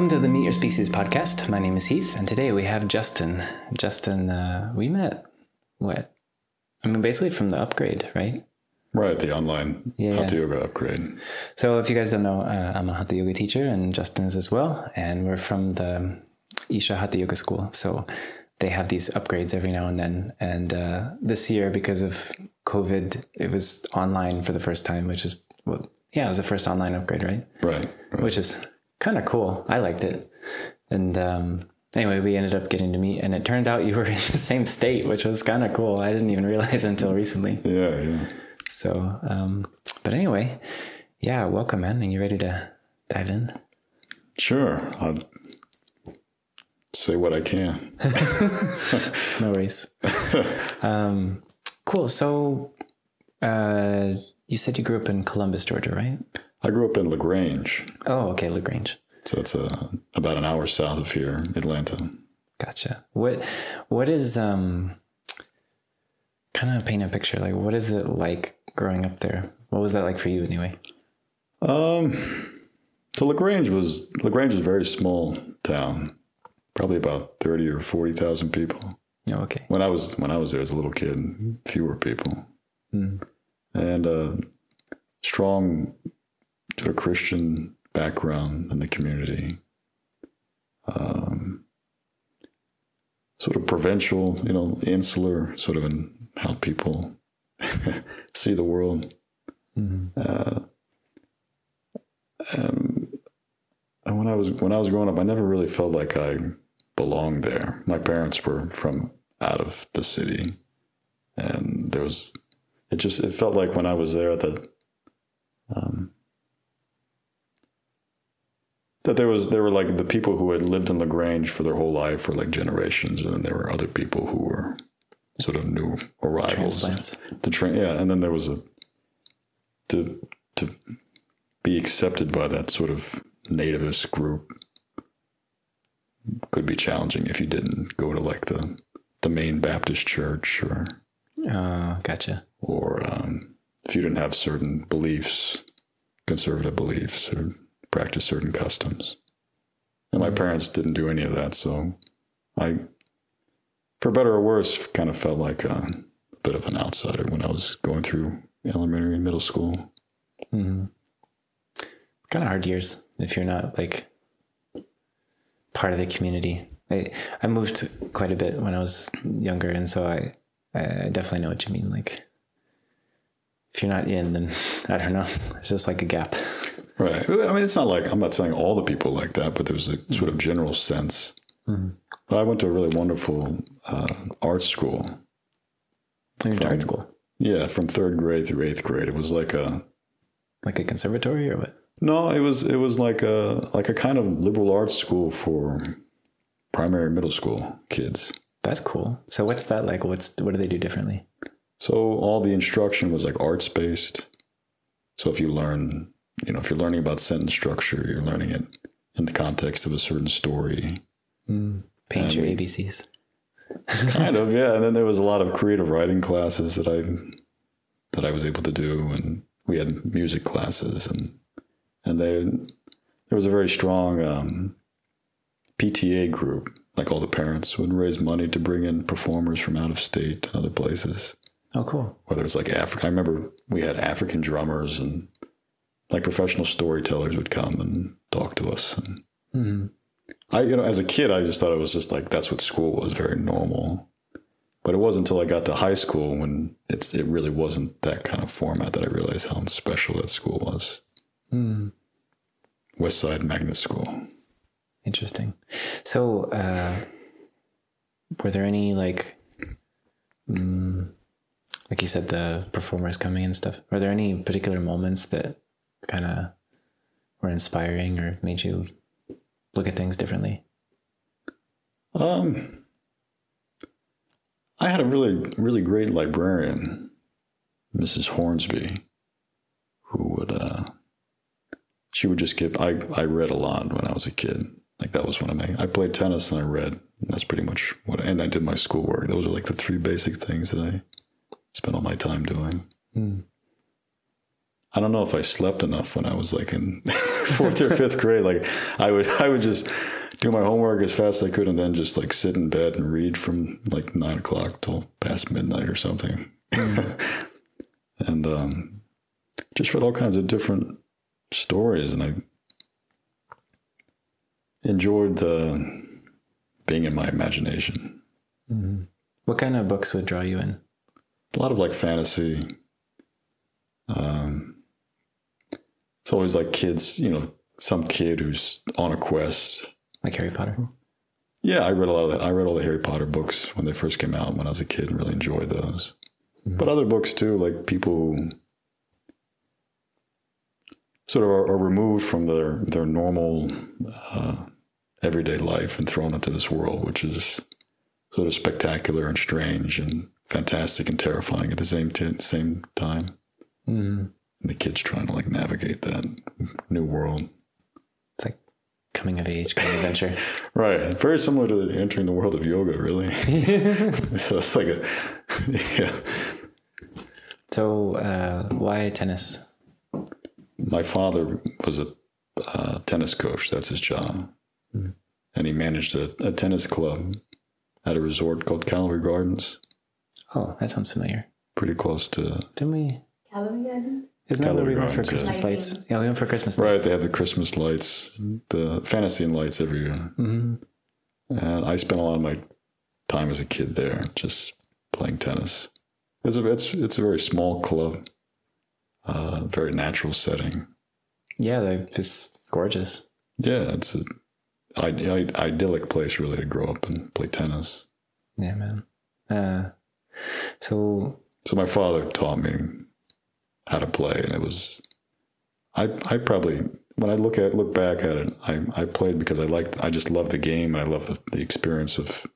Welcome to the Meet Your Species podcast. My name is Heath, and today we have Justin. Justin, uh, we met what? I mean, basically from the upgrade, right? Right, the online Yeah. Hatha Yoga upgrade. So, if you guys don't know, uh, I'm a Hatha Yoga teacher, and Justin is as well. And we're from the Isha Hatha Yoga School. So, they have these upgrades every now and then. And uh, this year, because of COVID, it was online for the first time, which is, well, yeah, it was the first online upgrade, right? Right. right. which is kind of cool. I liked it. And um, anyway, we ended up getting to meet, and it turned out you were in the same state, which was kind of cool. I didn't even realize until recently. Yeah, yeah. So, um, but anyway, yeah, welcome, man. And you ready to dive in? Sure. I'll say what I can. No worries. um, cool. So, uh, you said you grew up in Columbus, Georgia, right? I grew up in LaGrange, Oh, okay, Lagrange. so it's uh, about an hour south of here, Atlanta. Gotcha. What what is um kind of paint a picture like what is it like growing up there? What was that like for you anyway? Um, so LaGrange was LaGrange is a very small town, probably about thirty or forty thousand people. Oh, okay. When I was when I was there as a little kid, fewer people, Mm. and uh, strong sort of Christian background in the community. Um, sort of provincial, you know, insular, sort of in how people see the world. Mhm. Uh, um, and when I was when I was growing up, I never really felt like I belonged there. My parents were from out of the city, and there was it just it felt like when I was there that um, that there was there were like the people who had lived in Lagrange for their whole life for like generations, and then there were other people who were sort of new arrivals. Transplants. The train, yeah, and then there was a to to be accepted by that sort of nativist group could be challenging if you didn't go to like the the main Baptist church or Oh, gotcha. or um, if you didn't have certain beliefs, conservative beliefs, or practice certain customs. And my parents didn't do any of that, so I, for better or worse, kind of felt like a, bit of an outsider when I was going through elementary and middle school. hmm Kind of hard years if you're not like part of the community. I I moved quite a bit when I was younger, and so I I definitely know what you mean. Like if you're not in, then I don't know. It's just like a gap. Right. I mean, it's not like I'm not saying all the people like that, but there was a sort of general sense. But I went to a really wonderful uh, art school. From- art school, Yeah, from third grade through eighth grade. It was like a like a conservatory or what? no, it was it was like a like a kind of liberal arts school for primary middle school kids. That's cool. So what's that like? What's what do they do differently? So all the instruction was like arts based. So if you learn, you know, if you're learning about sentence structure, you're learning it in the context of a certain story. Paint your ABCs. kind of yeah and then there was a lot of creative writing classes that i that i was able to do and we had music classes and and they there was a very strong um, pta group like all the parents would raise money to bring in performers from out of state and other places Oh, cool. whether it's like africa i remember we had african drummers and like professional storytellers would come and talk to us and hmm I, you know, as a kid, I just thought it was just like that's what school was, very normal. But it wasn't until I got to high school when it's it really wasn't that kind of format that I realized how special that school was. Mm. West Side Magnet School. Interesting. So, uh, were there any like, mm, like you said, the performers coming and stuff? Were there any particular moments that kind of were inspiring or made you look at things differently? Um, I had a really really great librarian, Mrs. Hornsby, who would uh, she would just give. I I read a lot when I was a kid. Like that was one of my. I played tennis and I read. And that's pretty much what. And I did my schoolwork. Those are like the three basic things that I spent all my time doing. Hmm. I don't know if I slept enough when I was like in fourth or fifth grade. Like I would, I would just do my homework as fast as I could, and then just like sit in bed and read from like nine o'clock till past midnight or something. and um, just read all kinds of different stories, and I enjoyed the being in my imagination. What kind of books would draw you in? A lot of like fantasy. Um, it's always like kids, you know, some kid who's on a quest. Like Harry Potter? Yeah, I read a lot of that. I read all the Harry Potter books when they first came out when I was a kid and really enjoyed those. But other books too, like people who sort of are, are removed from their their normal uh, everyday life and thrown into this world, which is sort of spectacular and strange and fantastic and terrifying at the same t- same time. Mm. And the kids trying to like navigate that new world. It's like coming of age kind of adventure. Right. Very similar to entering the world of yoga, really. so it's like a, yeah. So, uh, why tennis? My father was a uh, tennis coach. That's his job. And he managed a, a tennis club at a resort called Callaway Gardens, Oh, that sounds familiar. pretty close to. Didn't we? Callaway Gardens? Isn't that where we went for Gardens, yeah. Christmas lights? Yeah, we went for Christmas Right. lights. Right, they have the Christmas lights, the fantasy and lights every year. hmm And I spent a lot of my time as a kid there just playing tennis. It's a, it's, it's a very small club, uh, very natural setting. Yeah, they're just gorgeous. Yeah, it's a id- id- idyllic place really to grow up and play tennis. Yeah, man. Uh, so, So my father taught me how to play, and it was I I probably when I look at look back at it, I I played because I liked I just loved the game and I loved the, the experience of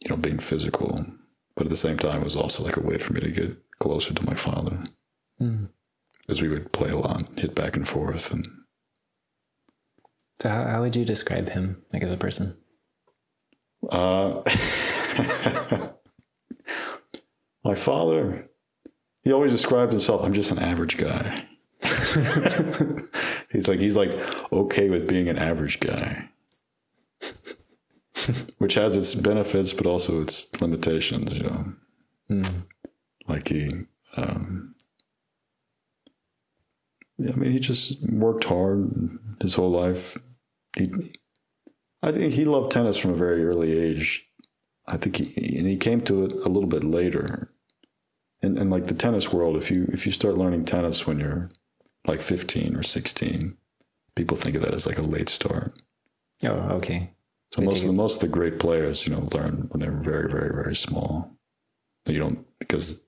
you know being physical, but at the same time it was also like a way for me to get closer to my father mm. because we would play a lot, hit back and forth, and so how, how would you describe him, like as a person? Uh, my father, he always describes himself, I'm just an average guy. he's like, he's like okay with being an average guy, which has its benefits, but also its limitations, you know. Mm. Like he, um, yeah, I mean, he just worked hard his whole life. He, I think he loved tennis from a very early age. I think he and he came to it a little bit later. And and like the tennis world, if you if you start learning tennis when you're like 15 or 16, people think of that as like a late start. Oh, okay. So They most of the most of the great players, you know, learn when they're very, very, very small. You don't because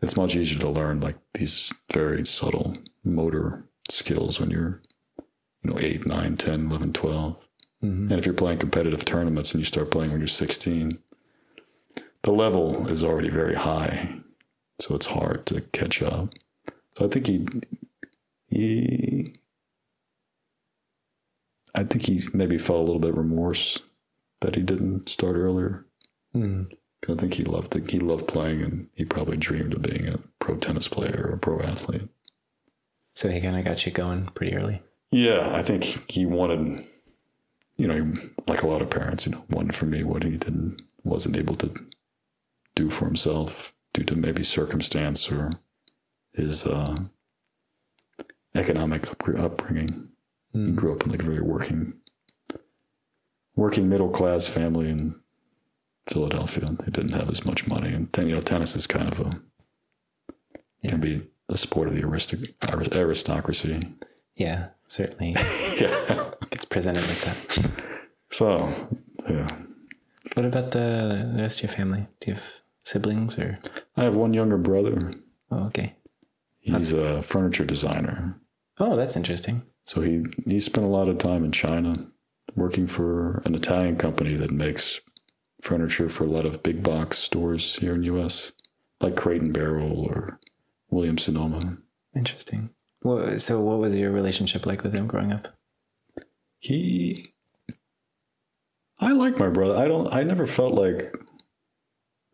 it's much easier to learn like these very subtle motor skills when you're, you know, 8, 9, 10, 11, 12. Mhm. And if you're playing competitive tournaments and you start playing when you're 16, the level is already very high. So it's hard to catch up. So I think he, he, I think he maybe felt a little bit of remorse that he didn't start earlier. Mm. I think he loved the, he loved playing and he probably dreamed of being a pro tennis player or a pro athlete. So he kind of got you going pretty early. Yeah, I think he wanted, you know, like a lot of parents, you know, wanted for me what he didn't wasn't able to do for himself due to maybe circumstance or his uh, economic up, upbringing. He Mm. grew up in like a very working, working middle class family in Philadelphia. They didn't have as much money, and you know, tennis is kind of a can be a sport of the aristoc- aristocracy. Yeah, certainly yeah. gets presented like that. So, yeah. What about the rest of your family? Do you have siblings or? I have one younger brother. Oh, okay. He's a furniture designer. Oh, that's interesting. So he he spent a lot of time in China working for an Italian company that makes furniture for a lot of big box stores here in the US, like Crate and Barrel or Williams Sonoma. Interesting. Well, so what was your relationship like with him growing up? He I like my brother. I don't I never felt like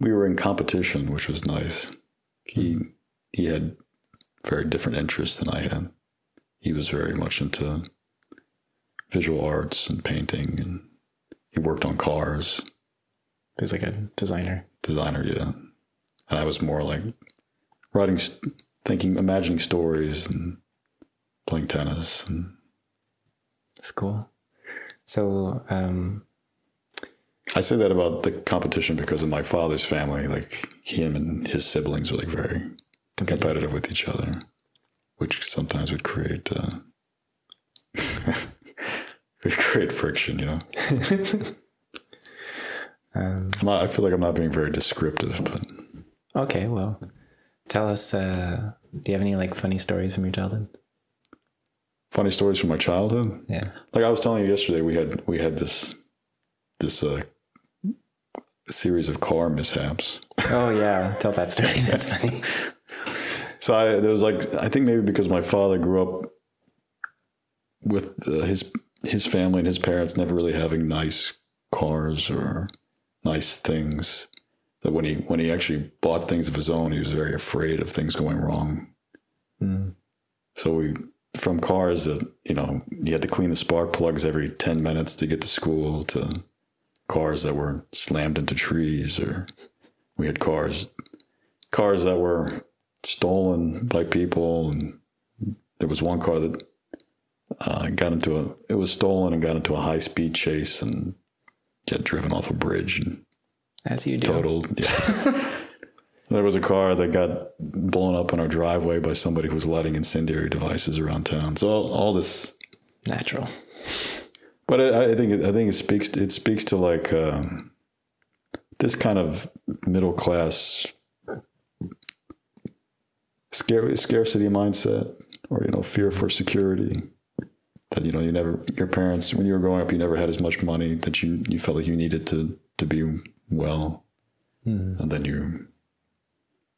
we were in competition, which was nice. He he had very different interests than I had. He was very much into visual arts and painting, and he worked on cars. He's like a designer. Designer, yeah. And I was more like writing, thinking, imagining stories and playing tennis. And That's cool. So, um, I say that about the competition because of my father's family. Like him and his siblings were like very competitive with each other, which sometimes would create uh, would create friction. You know, um, not, I feel like I'm not being very descriptive, but okay, well, tell us. Uh, do you have any like funny stories from your childhood? funny stories from my childhood. Yeah. Like I was telling you yesterday, we had we had this this uh, series of car mishaps. Oh yeah, tell that story. That's funny. So I, there was like I think maybe because my father grew up with uh, his his family and his parents never really having nice cars or nice things. That when he when he actually bought things of his own, he was very afraid of things going wrong. Mm. So we from cars that you know you had to clean the spark plugs every ten minutes to get to school to cars that were slammed into trees or we had cars cars that were stolen by people and there was one car that uh, got into a it was stolen and got into a high speed chase and got driven off a bridge and As you do. totaled yeah there was a car that got blown up in our driveway by somebody who was lighting incendiary devices around town so all, all this Natural. But I, I think it, I think it speaks it speaks to like um, this kind of middle class scarcity mindset, or you know, fear for security. That you know, you never your parents when you were growing up, you never had as much money that you you felt like you needed to to be well, and then you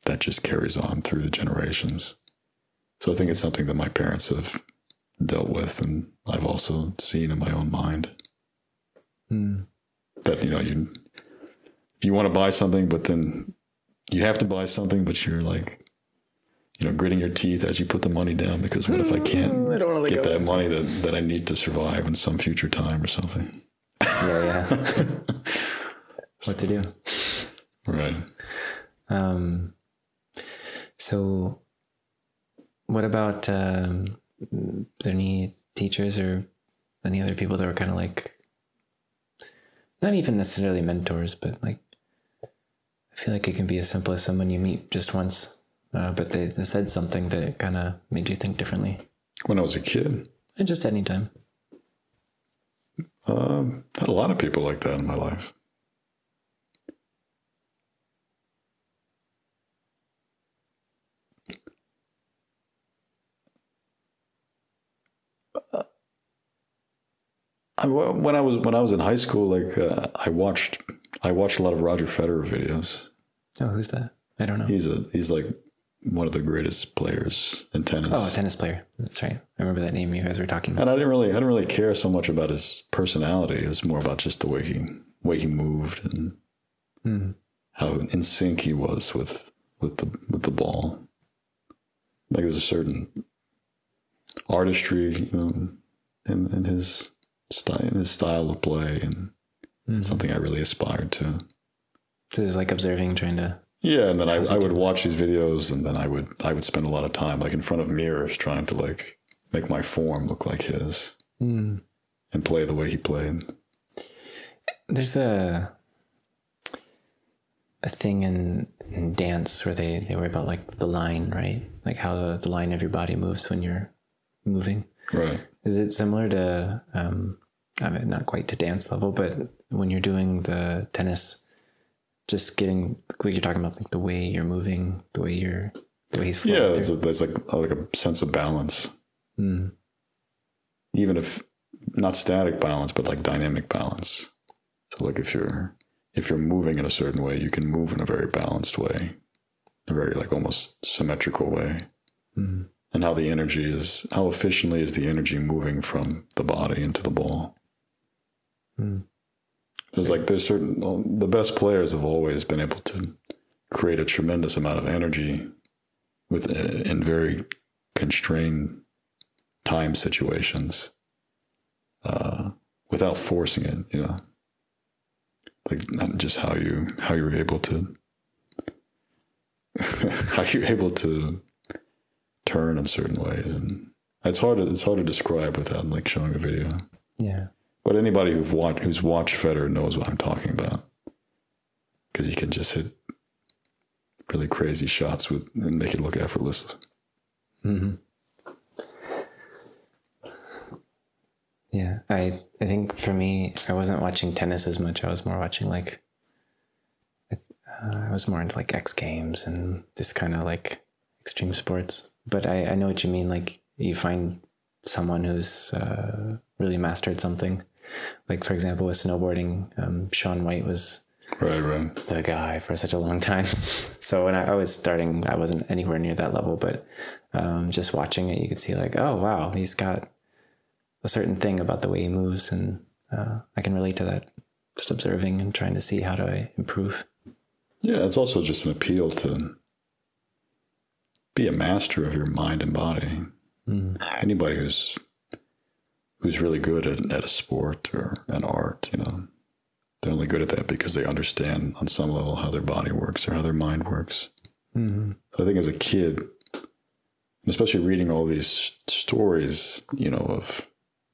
that just carries on through the generations. So I think it's something that my parents have dealt with, and I've also seen in my own mind Mm. that you know you you want to buy something, but then you have to buy something, but you're like you know gritting your teeth as you put the money down because what if I can't I don't to get that money that, that I need to survive in some future time or something? Yeah, yeah. what to do? Right. Um, so, what about um, there any teachers or any other people that were kind of like, not even necessarily mentors, but like, I feel like it can be as simple as someone you meet just once, uh, but they, they said something that kind of made you think differently, When I was a kid, and just any time. um, had a lot of people like that in my life. I, when I was when I was in high school, like uh, I watched I watched a lot of Roger Federer videos. Oh, who's that? I don't know. He's a he's like one of the greatest players in tennis. oh, a tennis player. That's right. I remember that name you guys were talking about. And I didn't really, I didn't really care so much about his personality. It's more about just the way he, way he moved and Hmm. how in sync he was with, with the, with the ball. Like there's a certain artistry, you know, in, in his style, his style of play, and it's something I really aspired to. So it's like observing, trying to. Yeah, and then I, I would watch these videos, and then I would I would spend a lot of time like in front of mirrors trying to like make my form look like his Hmm. and play the way he played. There's a a thing in, in dance where they, they worry about like the line, right? Like how the, the line of your body moves when you're moving. Right. Is it similar to um I mean not quite to dance level, but when you're doing the tennis, just getting what you're talking about, like the way you're moving, the way you're the way he's flowing Yeah, there's, a, there's like like a sense of balance, Hmm. even if not static balance, but like dynamic balance. So like if you're if you're moving in a certain way, you can move in a very balanced way, a very like almost symmetrical way. Hmm. And how the energy is, how efficiently is the energy moving from the body into the ball? Hmm. There's like there's certain the best players have always been able to create a tremendous amount of energy with uh, in very constrained time situations uh, without forcing it. You know, like not just how you how you're able to how you're able to turn in certain ways, and it's hard to it's hard to describe without like showing a video. Yeah. But anybody who've watched who's watched Federer knows what I'm talking about because he can just hit really crazy shots with and make it look effortless. hmm Yeah, I I think for me, I wasn't watching tennis as much. I was more watching like, uh, I was more into like X Games and this kind of like extreme sports. But I I know what you mean. Like you find someone who's uh, really mastered something. Like for example, with snowboarding, um, Shaun White was Right, right. the guy for such a long time. so when I, I was starting, I wasn't anywhere near that level, but um, just watching it, you could see like, oh wow, he's got a certain thing about the way he moves, and uh, I can relate to that. Just observing and trying to see how do I improve. Yeah, it's also just an appeal to be a master of your mind and body. Anybody who's who's really good at, at a sport or an art, you know, they're only good at that because they understand on some level how their body works or how their mind works. Mm-hmm. So I think as a kid, especially reading all these stories, you know, of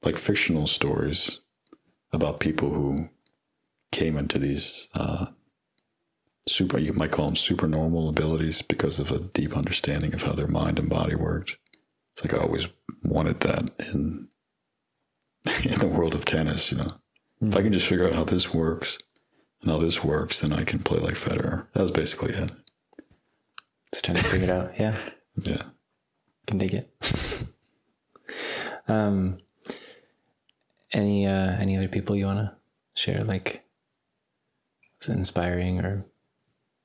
like fictional stories about people who came into these uh, super, you might call them supernormal abilities because of a deep understanding of how their mind and body worked. It's like I always wanted that in in the world of tennis, you know. If I can just figure out how this works and how this works, then I can play like Federer. That was basically it. Just trying to figure it out. Yeah, Yeah. can dig it. um, any uh, any other people you want to share? Like, was inspiring or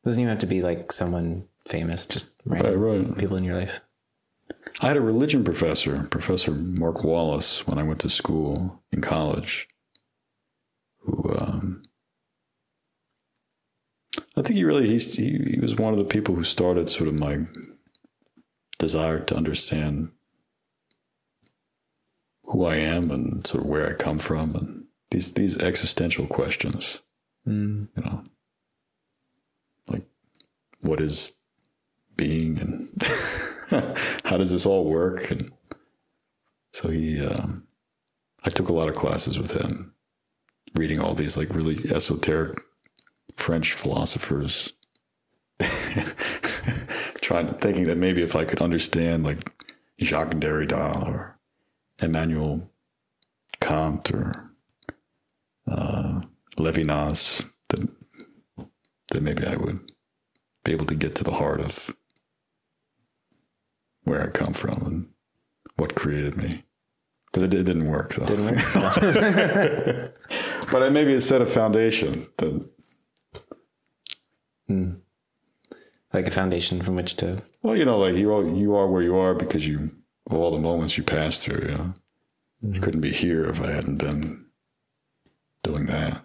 doesn't even have to be like someone famous. Just random Right, right. people in your life. I had a religion professor, Professor Mark Wallace, when I went to school in college, who um, I think he really he's, he he was one of the people who started sort of my desire to understand who I am and sort of where I come from and these these existential questions, Mm. you know, what is being and how does this all work? And so he um, i took a lot of classes with him reading all these like really esoteric french philosophers trying thinking that maybe if i could understand like jacques derrida or immanuel kant or uh, levinas then, that maybe i would be able to get to the heart of where I come from and what created me. But it, it didn't work though. Didn't work. But I maybe it set a foundation that hmm. like a foundation from which to. well, you know, like you are you are where you are because you of all the moments you passed through, you know. You hmm. couldn't be here if I hadn't been doing that.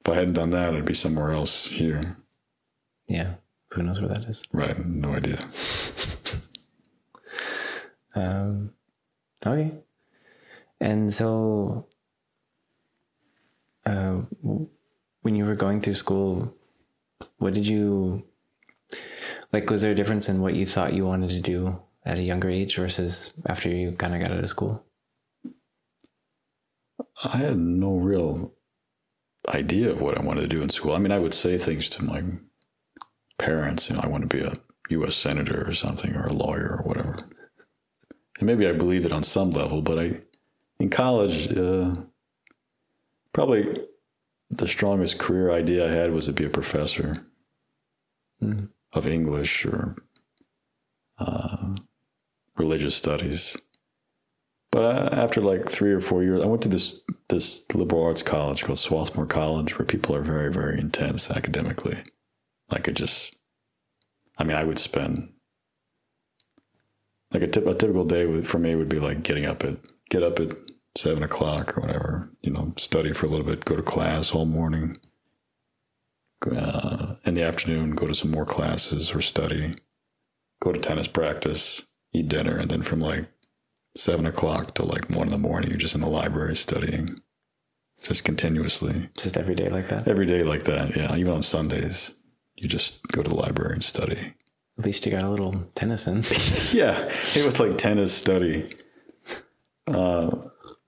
If I hadn't done that, I'd be somewhere else here. Yeah, who knows where that is? Right, no idea. Um, okay. And so, uh, when you were going through school, what did you like? Was there a difference in what you thought you wanted to do at a younger age versus after you kind of got out of school? I had no real idea of what I wanted to do in school. I mean, I would say things to my parents, you know, I want to be a U.S. senator or something, or a lawyer or whatever. And maybe I believed it on some level, but I, in college, uh, probably the strongest career idea I had was to be a professor Mhm. of English or uh, religious studies. But uh, after like three or four years, I went to this this liberal arts college called Swarthmore College, where people are very very intense academically. I could just, I mean, I would spend like a, tip, a typical day would, for me would be like getting up at get up at seven o'clock or whatever, you know, study for a little bit, go to class all morning. Uh, in the afternoon, go to some more classes or study. go to tennis practice, eat dinner, and then from like seven o'clock to like one in the morning, you're just in the library studying, just continuously. Just every day like that. Every day like that, yeah. Even on Sundays, you just go to the library and study. At least you got a little tennis in. yeah, it was like tennis study. Uh,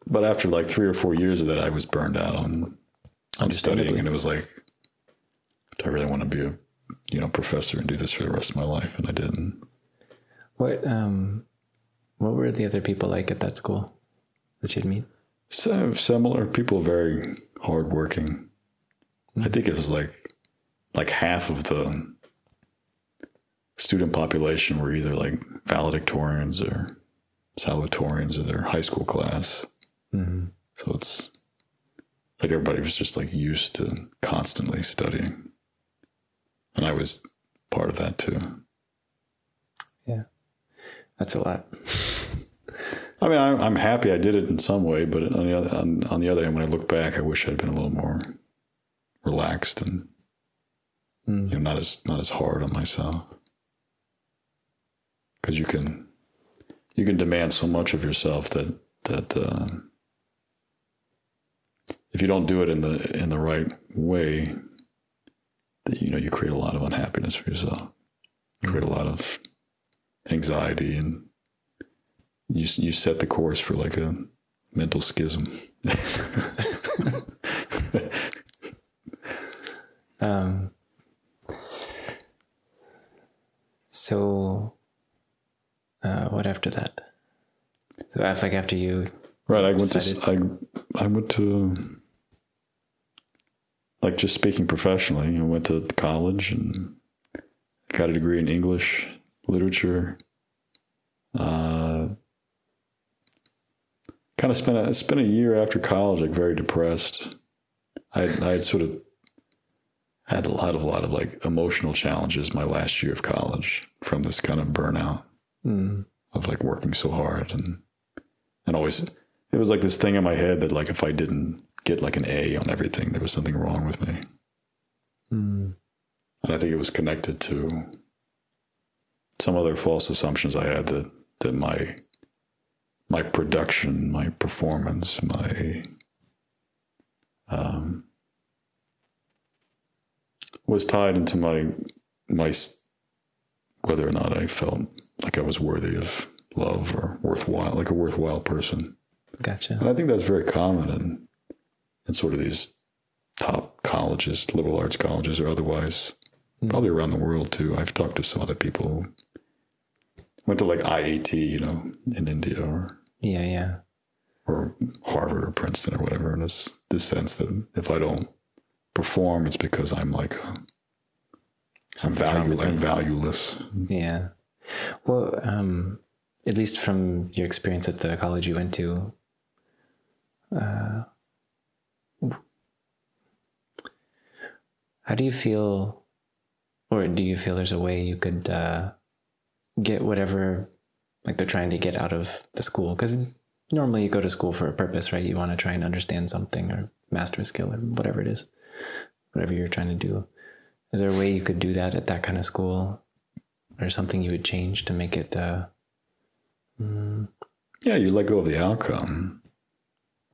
but after like three or four years of that, I was burned out on on studying, and it was like, do I really want to be a you know professor and do this for the rest of my life? And I didn't. What um, what were the other people like at that school that you'd meet? So similar people, very hardworking. Mm-hmm. I think it was like like half of the student population were either like valedictorians or salutatorians of their high school class. Mm-hmm. So it's like everybody was just like used to constantly studying. And I was part of that too. Yeah. That's a lot. I mean, I'm, I'm happy I did it in some way, but on the other on, on the other hand, when I look back, I wish I'd been a little more relaxed and mm. you know not as not as hard on myself because you can you can demand so much of yourself that that uh, if you don't do it in the in the right way, that you know you create a lot of unhappiness for yourself. You create a lot of anxiety and you you set the course for like a mental schism. um, so, uh, what after that? So after like after you, right? I went decided. to I I went to like just speaking professionally. I went to college and got a degree in English literature. Uh, kind of spent a, spent a year after college, like very depressed. I I had sort of had a lot of a lot of like emotional challenges my last year of college from this kind of burnout mm. Of like working so hard and and always it was like this thing in my head that like if I didn't get like an A on everything, there was something wrong with me. Mm. And I think it was connected to some other false assumptions I had that that my my production, my performance, my um, was tied into my my whether or not I felt like I was worthy of love or worthwhile, like a worthwhile person. Gotcha. And I think that's very common in in sort of these top colleges, liberal arts colleges or otherwise, mm. probably around the world too. I've talked to some other people who went to like IIT, you know, in India or yeah, yeah, or Harvard or Princeton or whatever. And it's this sense that if I don't perform, it's because I'm like a, I'm value, I'm valueless. Yeah. Well, um, at least from your experience at the college you went to, uh, how do you feel, or do you feel there's a way you could uh, get whatever like they're trying to get out of the school? Because normally you go to school for a purpose right? You want to try and understand something or master a skill or whatever it is whatever you're trying to do. Is there a way you could do that at that kind of school or something you would change to make it uh, mm. yeah you let go of the outcome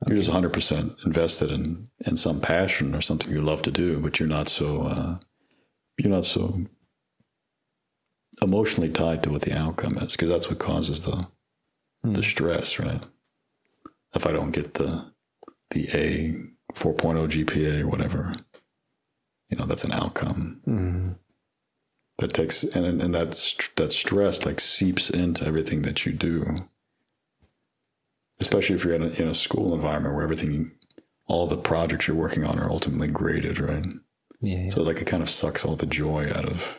okay. you're just 100% invested in in some passion or something you love to do but you're not so uh, you're not so emotionally tied to what the outcome is because that's what causes the mm. the stress, right? If I don't get the the A 4.0 GPA or whatever, you know, that's an outcome. Mm. That takes and and that's that stress like seeps into everything that you do. Especially if you're in a, in a school environment where everything, all the projects you're working on are ultimately graded, right? Yeah, yeah. So like it kind of sucks all the joy out of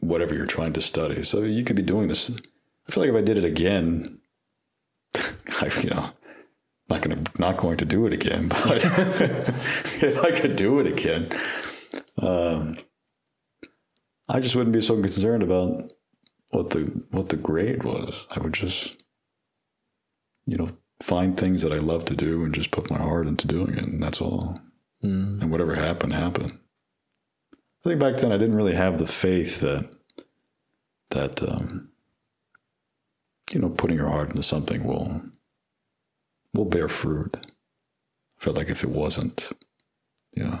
whatever you're trying to study. So you could be doing this. I feel like if I did it again, I, you know, not going to not going to do it again. But if I could do it again, um, I just wouldn't be so concerned about what the what the grade was. I would just, you know, find things that I love to do and just put my heart into doing it, and that's all. Mm. And whatever happened, happened. I think back then I didn't really have the faith that that um, you know putting your heart into something will will bear fruit. I felt like if it wasn't, you know,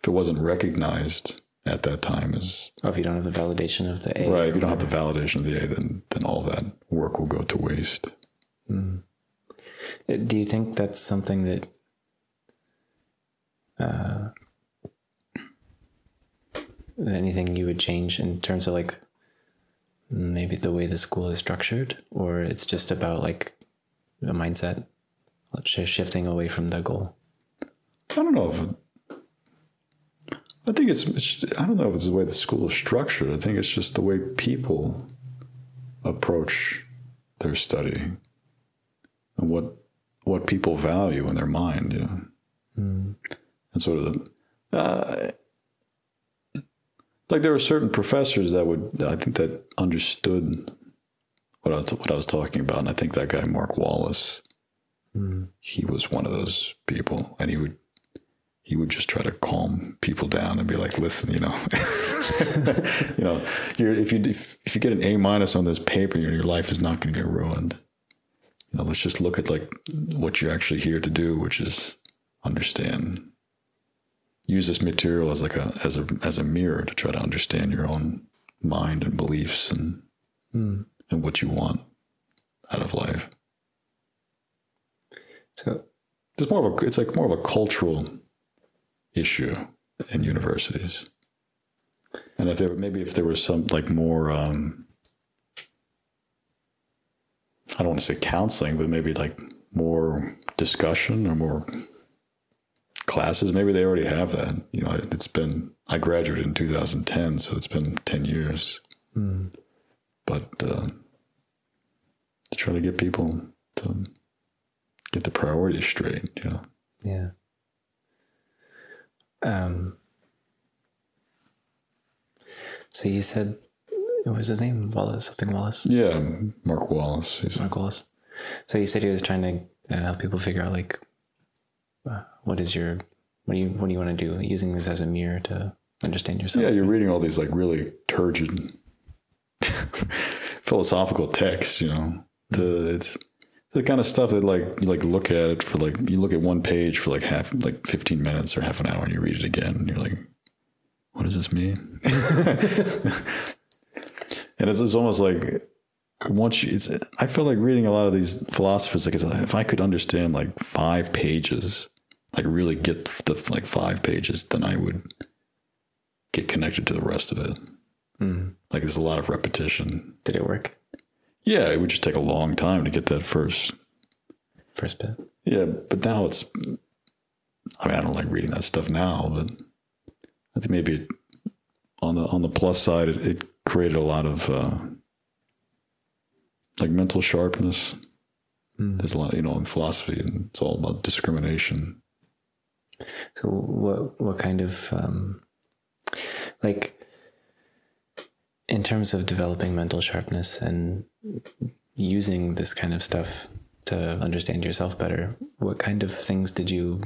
if it wasn't recognized at that time is Oh, if you don't have the validation of the A. right, if you don't have the validation of the A, then then all that work will go to waste. Uh, Do you think that's something that uh, anything you would change in terms of like maybe the way the school is structured, or it's just about like a mindset shifting away from the goal? I don't know if I think it's, it's I don't know if it's the way the school is structured. I think it's just the way people approach their study and what what people value in their mind, you know. And sort of the, uh, like there were certain professors that would I think that understood what I, what I was talking about, and I think that guy Mark Wallace, he was one of those people, and he would he would just try to calm people down and be like, "Listen, you know, you know, you're, if you if, if you get an A minus on this paper, your, your life is not going to get ruined. You know, let's just look at like what you're actually here to do, which is understand. Use this material as like a as a as a mirror to try to understand your own mind and beliefs and hmm. and what you want out of life. So It's more of a it's like more of a cultural issue in universities. And if there maybe if there was some like more um I don't want to say counseling, but maybe like more discussion or more classes. Maybe they already have that. You know, it's been I graduated in 2010, so it's been 10 years. But uh, to try to get people to get the priorities straight, you know. yeah. Um. So you said, what was his name? Wallace, something Wallace. Yeah, Mark Wallace. He's, Mark Wallace. So you said he was trying to uh, help people figure out like, uh, what is your, what do you, what do you want to do? Using this as a mirror to understand yourself. yeah, you're reading all these like really turgid philosophical texts, you know. The it's the kind of stuff that like you like look at it for like you look at one page for like half like 15 minutes or half an hour and you read it again and you're like what does this mean? and it's, it's almost like once you, it's I feel like reading a lot of these philosophers like uh, if I could understand like five pages, like really get the like five pages, then I would get connected to the rest of it. Hmm. Like there's a lot of repetition. Did it work? Yeah, it would just take a long time to get that first. First bit. Yeah, but now it's. I mean, I don't like reading that stuff now, but I think maybe it, on the on the plus side, it, it created a lot of uh, like mental sharpness. There's a lot, you know, in philosophy, and it's all about discrimination. So what, what kind of, um, like, in terms of developing mental sharpness and using this kind of stuff to understand yourself better, what kind of things did you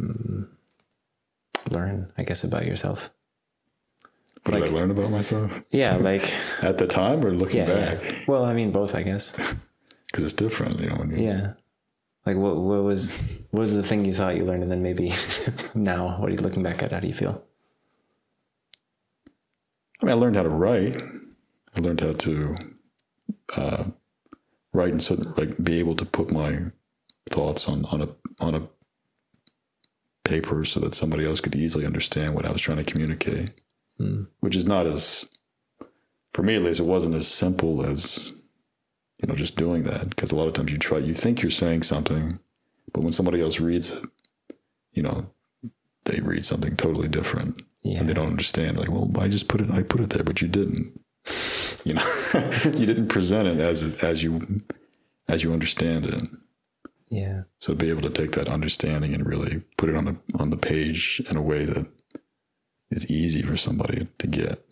mm, learn, I guess, about yourself? What did I learn about myself Yeah, like, at the time, or looking yeah, back? yeah. Well, I mean, both, I guess. Because it's different, you know. When you, Yeah. Like, what, what was what was the thing you thought you learned, and then maybe now, what are you looking back at? How do you feel? I mean, I learned how to write. I learned how to uh, write and so, like be able to put my thoughts on on a on a paper so that somebody else could easily understand what I was trying to communicate. Which is not as, for me at least, it wasn't as simple as, you know, just doing that. Because a lot of times you try, you think you're saying something, but when somebody else reads it, you know, they read something totally different Yeah. and they don't understand. Like, well, I just put it, I put it there, but you didn't. You know, you didn't present it as as you as you understand it. Yeah. So to be able to take that understanding and really put it on the on the page in a way that is easy for somebody to get.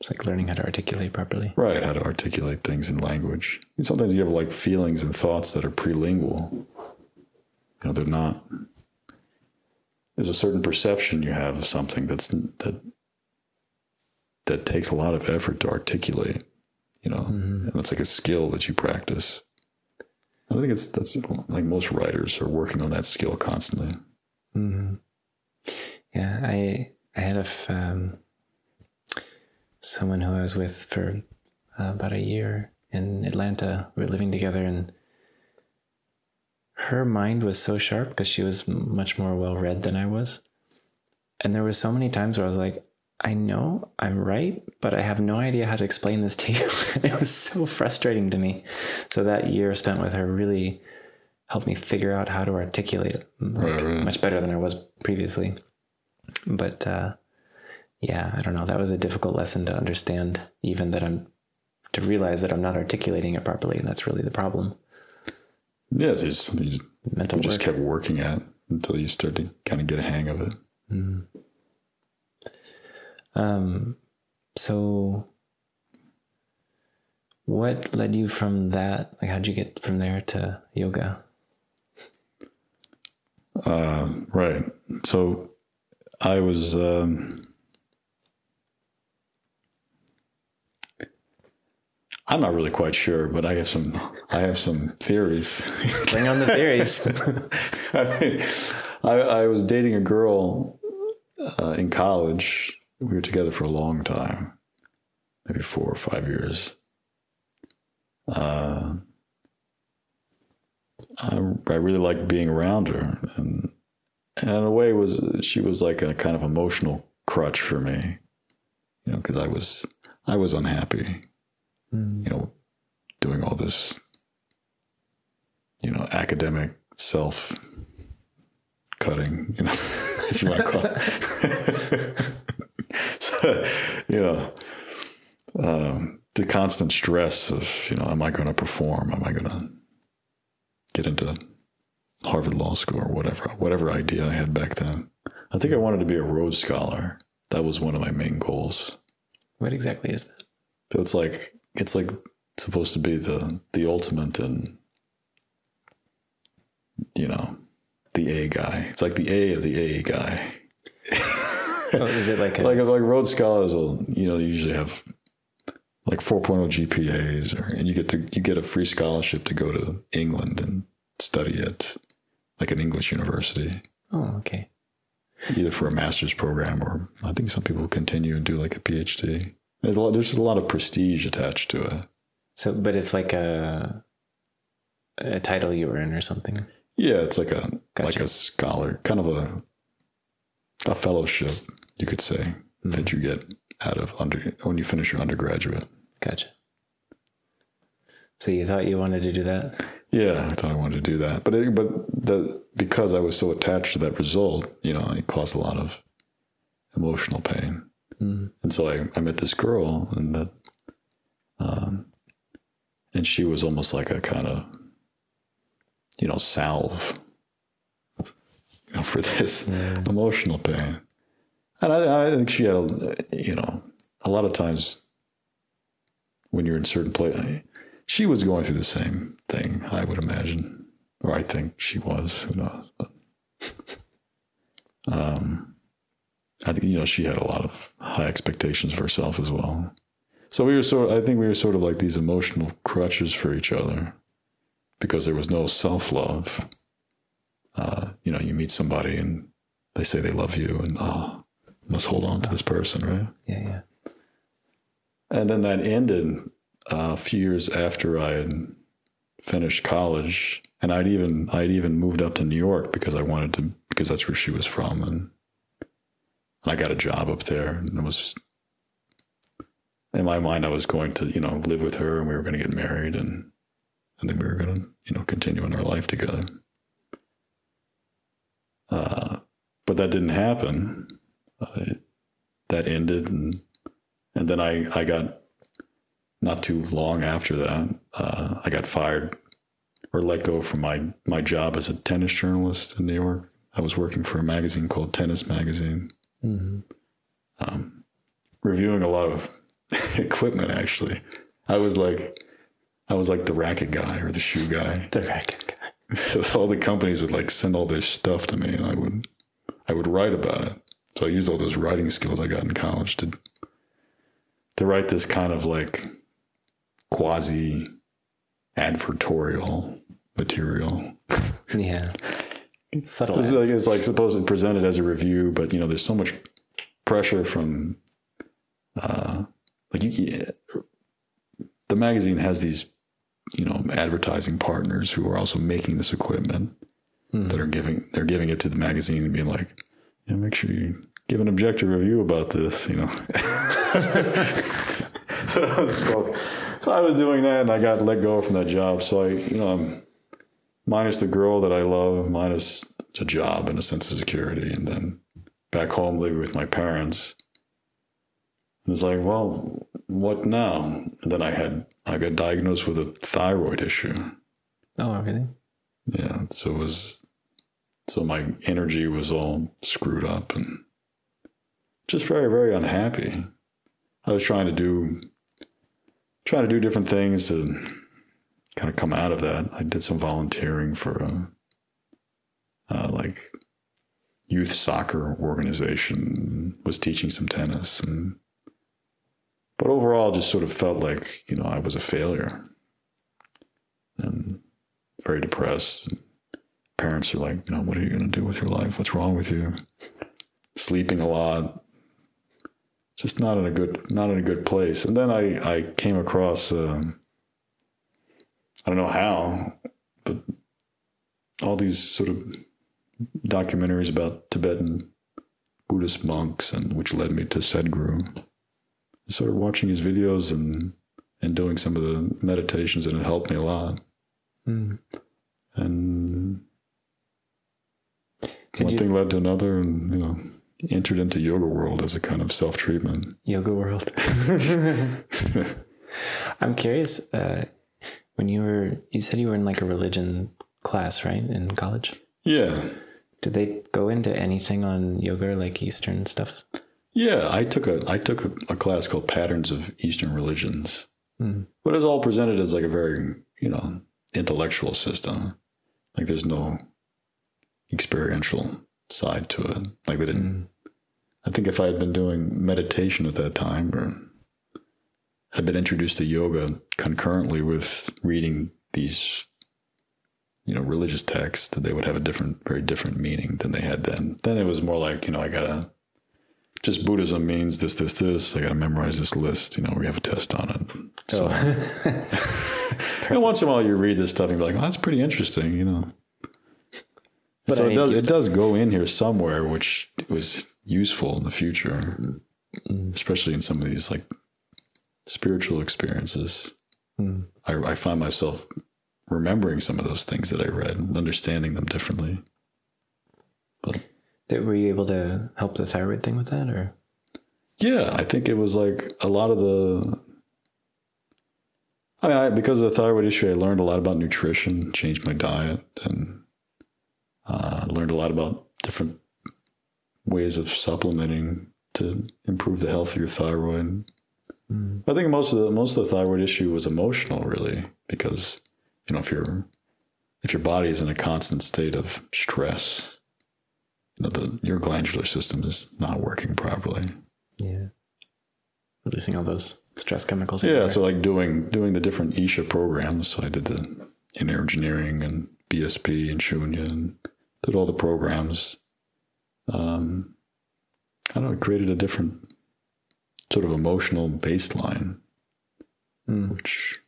It's like learning how to articulate properly. Right, how to articulate things in language. And sometimes you have like feelings and thoughts that are prelingual. You know, they're not. There's a certain perception you have of something that's that that takes a lot of effort to articulate. You know, Mm-hmm. and it's like a skill that you practice. I think it's that's like most writers are working on that skill constantly. hmm Yeah, I I had a f- um, someone who I was with for uh, about a year in Atlanta. We were living together, and her mind was so sharp because she was much more well read than I was. And there were so many times where I was like, I know I'm right, but I have no idea how to explain this to you. and it was so frustrating to me. So that year spent with her really helped me figure out how to articulate it like, right. much better than I was previously. But uh, yeah, I don't know. That was a difficult lesson to understand, even that I'm to realize that I'm not articulating it properly, and that's really the problem. Yeah, it's just, you just, Mental you just work. kept working at it until you start to kind of get a hang of it. Um, so what led you from that? Like, how'd you get from there to yoga? Uh, right. So I was. Um, I'm not really quite sure, but I have some. I have some theories. Bring on the theories. I, mean, I, I was dating a girl uh, in college. We were together for a long time, maybe four or five years. Uh, I, I really liked being around her, and, and in a way, was she was like a kind of emotional crutch for me, you know, because I was I was unhappy, Mm. you know, doing all this, you know, academic self cutting, you know, if you want to call it. so, you know, um, the constant stress of, you know, am I going to perform? Am I going to get into Harvard Law School or whatever, whatever idea I had back then? I think I wanted to be a Rhodes Scholar. That was one of my main goals. what exactly is that? So it's like it's like supposed to be the the ultimate and you know the A guy. It's like the A of the A guy. Oh, is it like a Like like Rhodes scholars will you know usually have like 4.0 GPAs or and you get to you get a free scholarship to go to England and study at like an English university oh okay either for a master's program or I think some people continue and do like a PhD. There's a lot there's just a lot of prestige attached to it. so but it's like a a title you earn or something? Yeah, it's like a like a scholar, kind of a a fellowship, you could say, hmm. that you get out of under when you finish your undergraduate. gotcha. So you thought you wanted to do that? Yeah, I thought I wanted to do that, but it, but the because I was so attached to that result, you know, it caused a lot of emotional pain, Mm. and so I, I met this girl, and that, um, and she was almost like a kind of, you know, salve, you know, for this emotional pain, and I, I think she had, a, you know, a lot of times when you're in certain place, she was going through the same thing, I would imagine, or I think she was. Who knows? But um, I think you know she had a lot of high expectations of herself as well. So we were sort. I think we were sort of like these emotional crutches for each other because there was no self love. Uh, you know, you meet somebody and they say they love you, and oh, must hold on to this person, right? yeah yeah And then that ended uh, a few years after I had finished college, and I'd even I'd even moved up to New York because I wanted to because that's where she was from, and, and I got a job up there, and it was in my mind I was going to you know live with her, and we were going to get married, and and then we were going to you know continue in our life together. Uh, but that didn't happen. Uh, that ended, and and then I I got not too long after that uh, I got fired or let go from my my job as a tennis journalist in New York. I was working for a magazine called Tennis Magazine, hmm um, reviewing a lot of equipment. Actually, I was like I was like the racket guy or the shoe guy. the racket guy So all the companies would like send all their stuff to me, and I would I would write about it. So I used all those writing skills I got in college to to write this kind of like quasi advertorial material. Yeah. Subtle. It's like, it's like supposed to present it as a review, but you know, there's so much pressure from, uh, like you, yeah, the magazine has these, you know, advertising partners who are also making this equipment that are giving they're giving it to the magazine and being like, yeah, make sure you give an objective review about this, you know. so I was so I was doing that and I got let go from that job. So I, you know, I'm minus the girl that I love, minus a job and a sense of security, and then back home living with my parents. And it's like, well, what now? And then I had I got diagnosed with a thyroid issue. oh, really? Yeah, so it was so my energy was all screwed up and just very very unhappy. I was trying to do trying to do different things to kind of come out of that. I did some volunteering for a uh, like youth soccer organization, was teaching some tennis and but overall just sort of felt like, you know, I was a failure. And very depressed. Parents are like, you know, what are you going to do with your life? What's wrong with you? Sleeping a lot. Just not in a good, not in a good place. And then I, I came across, um, I don't know how, but all these sort of documentaries about Tibetan Buddhist monks, and which led me to Sadhguru. I started watching his videos and and doing some of the meditations, and it helped me a lot. Mm. And Did one you thing led to another, and you know, entered into yoga world as a kind of self treatment. yoga world? I'm curious. Uh, when you were, you said you were in like a religion class, right, in college. yeah, Did they go into anything on yoga, like Eastern stuff? yeah. I took a I took a, a class called Patterns of Eastern Religions, Mm. but it's all presented as like a very you know intellectual system. Like there's no experiential side to it. Like they didn't. I think if I had been doing meditation at that time, or had been introduced to yoga concurrently with reading these, you know, religious texts, that they would have a different, very different meaning than they had then. Then it was more like, you know, I gotta. Just Buddhism means this, this, this. I got to memorize this list. You know, we have a test on it. Oh. So, and once in a while, you read this stuff and you're like, "Oh, that's pretty interesting," you know. But so I it does it does go in here somewhere, which was useful in the future, mm-hmm. especially in some of these like spiritual experiences. Mm. I, I find myself remembering some of those things that I read and understanding them differently. Did, were you able to help the thyroid thing with that, or? Yeah, I think it was like a lot of the. I mean, I, because of the thyroid issue, I learned a lot about nutrition, changed my diet, and uh, learned a lot about different ways of supplementing to improve the health of your thyroid. Mm. I think most of the most of the thyroid issue was emotional, really, because you know if your if your body is in a constant state of stress, you know the your glandular system is not working properly. Yeah. Releasing all those stress chemicals. Yeah, so like doing doing the different Isha programs. So I did the inner engineering and BSP and Shunya and did all the programs. Um, I don't know, it created a different sort of emotional baseline, Mm. which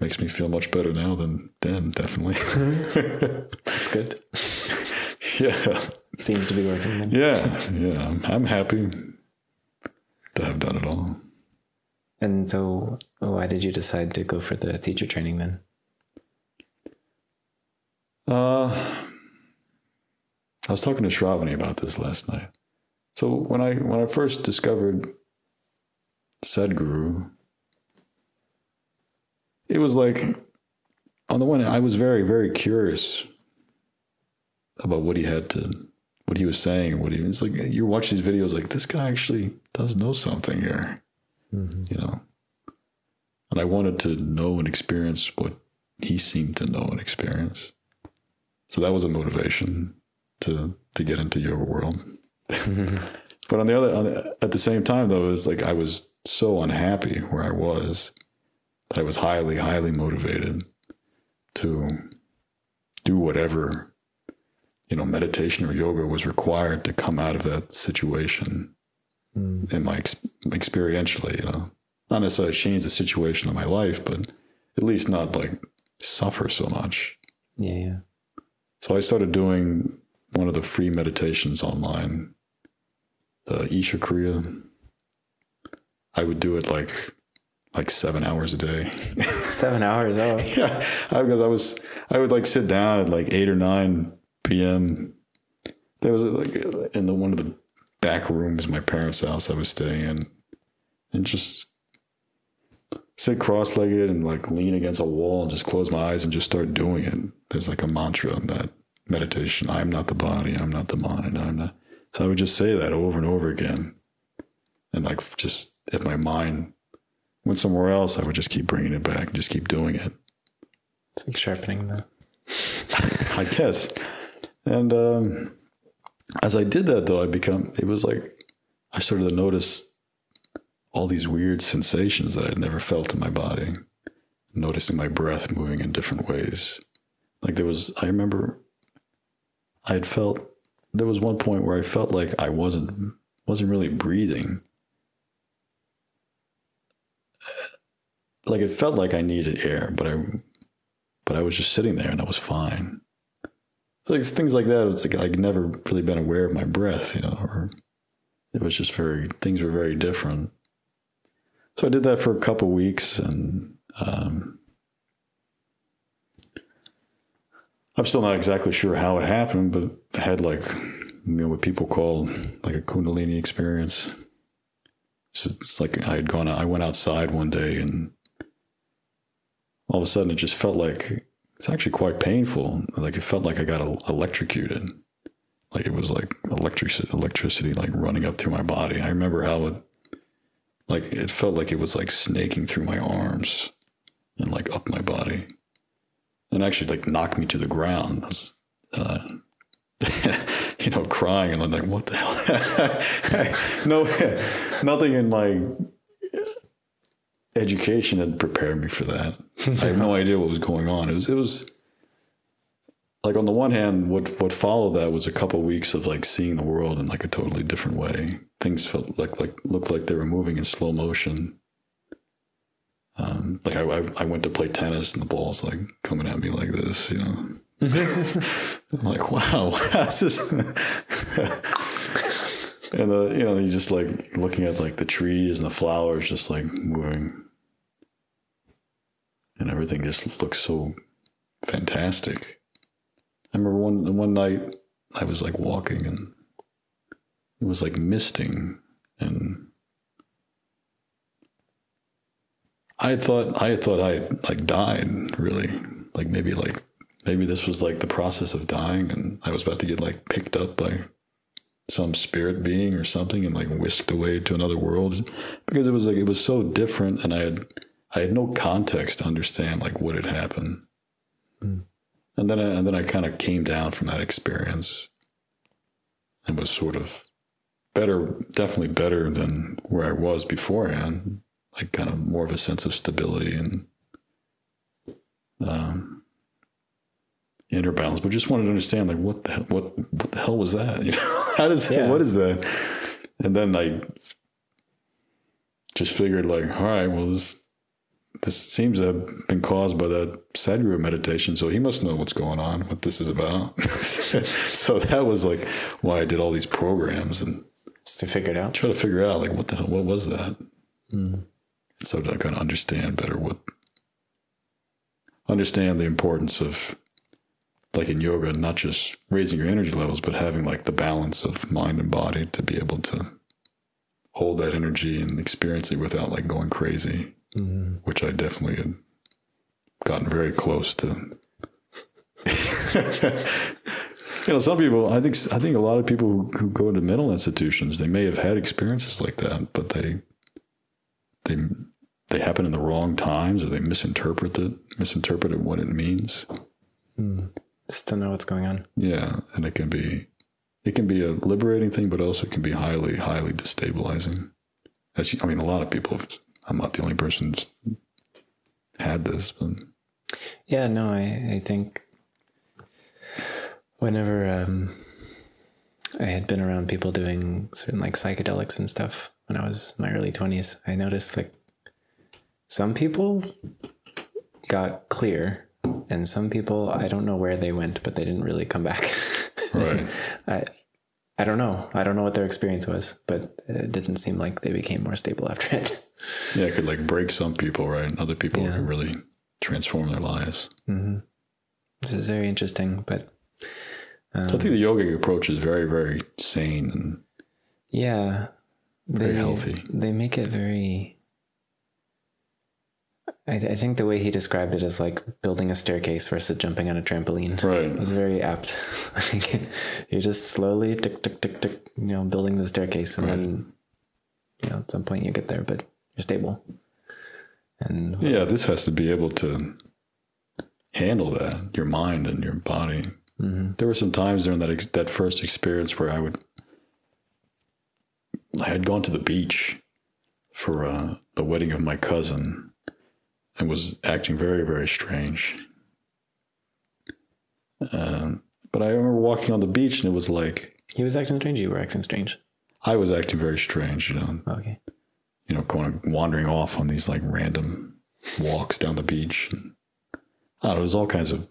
makes me feel much better now than then, definitely. That's good. yeah, Seems to be working. Then. yeah, yeah. I'm, I'm happy to have done it all. And so, why did you decide to go for the teacher training then? Uh, I was talking to Shravani about this last night. So when I when I first discovered Sadhguru, it was like on the one hand, I was very very curious about what he had to, what he was saying, what he it's like. You watch these videos, like this guy actually does know something here, mm-hmm. you know. And I wanted to know and experience what he seemed to know and experience. So that was a motivation to to get into yoga world. But on the other, on the, at the same time, though, it was like I was so unhappy where I was that I was highly, highly motivated to do whatever you know meditation or yoga was required to come out of that situation Mm. in my ex- experientially you know not necessarily change the situation of my life but at least not like suffer so much Yeah, yeah. so i started doing one of the free meditations online the isha kriya i would do it like like seven hours a day Seven hours. Oh, yeah, because I was I would like sit down at like eight or nine p.m. There was like in the one of the back rooms my parents' house I was staying in, and just sit cross-legged and like lean against a wall and just close my eyes and just start doing it. There's like a mantra in that meditation: "I'm not the body. I'm not the mind. I'm not." So I would just say that over and over again, and like just if my mind went somewhere else, I would just keep bringing it back, and just keep doing it. it's like sharpening the. I guess. And um, as I did that, though, I become. It was like I started to notice all these weird sensations that I'd never felt in my body. Noticing my breath moving in different ways. Like there was, I remember, I had felt. There was one point where I felt like I wasn't wasn't really breathing. Like it felt like I needed air, but I but I was just sitting there and I was fine. So like things like that. It's like I'd never really been aware of my breath, you know, or it was just very things were very different. So I did that for a couple weeks, and um, I'm still not exactly sure how it happened, but I had like you know what people call like a Kundalini experience. So it's like I had gone. I went outside one day and all of a sudden it just felt like it's actually quite painful. Like it felt like I got electrocuted. Like it was like electric electricity like running up through my body. I remember how it like it felt like it was like snaking through my arms and like up my body. And actually like knocked me to the ground. I was, uh, you know, crying and I'm like, what the hell? no, nothing in my education had prepared me for that. I had no idea what was going on. It was it was like on the one hand, what what followed that was a couple of weeks of like seeing the world in like a totally different way. Things felt like like looked like they were moving in slow motion. Um, like I, I went to play tennis and the ball's like coming at me like this, you know. I'm like, wow, this is. and uh, you know, you just like looking at like the trees and the flowers, just like moving, and everything just looks so fantastic. I remember one one night I was like walking and it was like misting and I thought I thought I like died really like maybe like maybe this was like the process of dying and I was about to get like picked up by some spirit being or something and like whisked away to another world because it was like it was so different and I had I had no context to understand like what had happened. Mm. And then I, and then I kind of came down from that experience and was sort of better definitely better than where I was beforehand like kind of more of a sense of stability and um, inner balance. But just wanted to understand, like, what the hell, what what the hell was that? You know, how does Yeah. what is that? And then I just figured, like, all right, well, this this seems to have been caused by that Sadhguru meditation, so he must know what's going on, what this is about. so that was like why I did all these programs and Just to figure it out. try to figure out like what the hell what was that Mm. So that I kind of understand better what understand the importance of like in yoga not just raising your energy levels but having like the balance of mind and body to be able to hold that energy and experience it without like going crazy Mm. which I definitely had gotten very close to you know some people i think i think a lot of people who, who go to mental institutions they may have had experiences like that but they they they happen in the wrong times or they misinterpret it misinterpreted what it means Mm. Just to know what's going on. yeah and it can be it can be a liberating thing, but also it can be highly, highly destabilizing. As you, I mean, a lot of people. Have, I'm not the only person who's had this, but Yeah, no, I, I think whenever um, I had been around people doing certain like psychedelics and stuff when I was in my early 20s, I noticed like some people got clear and some people, I don't know where they went, but they didn't really come back. right. I, I don't know. I don't know what their experience was, but it didn't seem like they became more stable after it. yeah, it could like break some people, right? And other people Yeah. could really transform their lives. Mm-hmm. This is very interesting, but I think um, the yogic approach is very, very sane and Yeah. Very they, healthy. They make it very. I, I think the way he described it is like building a staircase versus jumping on a trampoline. right. It's very apt. You're just slowly tick tick tick tick, you know, building the staircase, and then, you know, at some point you get there, but you're stable. And Yeah, this has to be able to handle that, your mind and your body. There were some times during that ex- that first experience where I would, I had gone to the beach for uh, the wedding of my cousin, and was acting very very strange. Um, but I remember walking on the beach, and it was like he was acting strange. You were acting strange. I was acting very strange, you know. Okay. you know, going wandering off on these like random walks down the beach. And, I don't know, there's all kinds of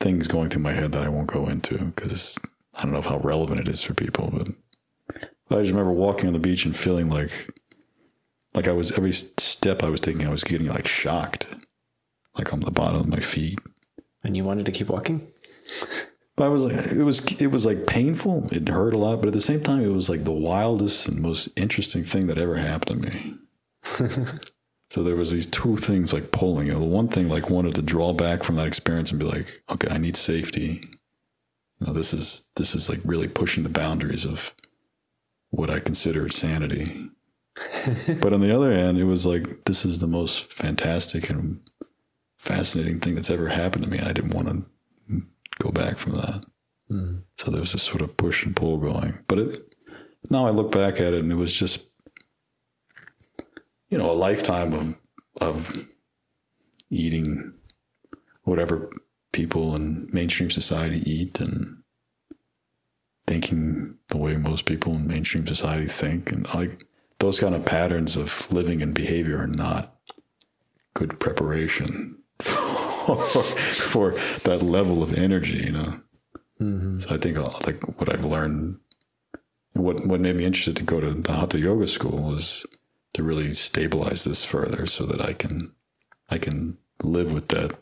things going through my head that I won't go into because I don't know how relevant it is for people, but, but I just remember walking on the beach and feeling like, like I was every step I was taking, I was getting like shocked, like on the bottom of my feet. And you wanted to keep walking? But I was like, it was, it was like painful. It hurt a lot, but at the same time, it was like the wildest and most interesting thing that ever happened to me. so there was these two things like pulling. You know, the one thing like wanted to draw back from that experience and be like, okay, I need safety. You know, this is this is like really pushing the boundaries of what I consider sanity. but on the other hand, it was like this is the most fantastic and fascinating thing that's ever happened to me. And I didn't want to go back from that. Hmm. So there was this sort of push and pull going. But it, now I look back at it and it was just, you know, a lifetime of, of eating whatever people in mainstream society eat and thinking the way most people in mainstream society think. And like those kind of patterns of living and behavior are not good preparation for, for that level of energy, you know. So I think uh, like what I've learned, what what made me interested to go to the Hatha Yoga School was to really stabilize this further, so that I can I can live with that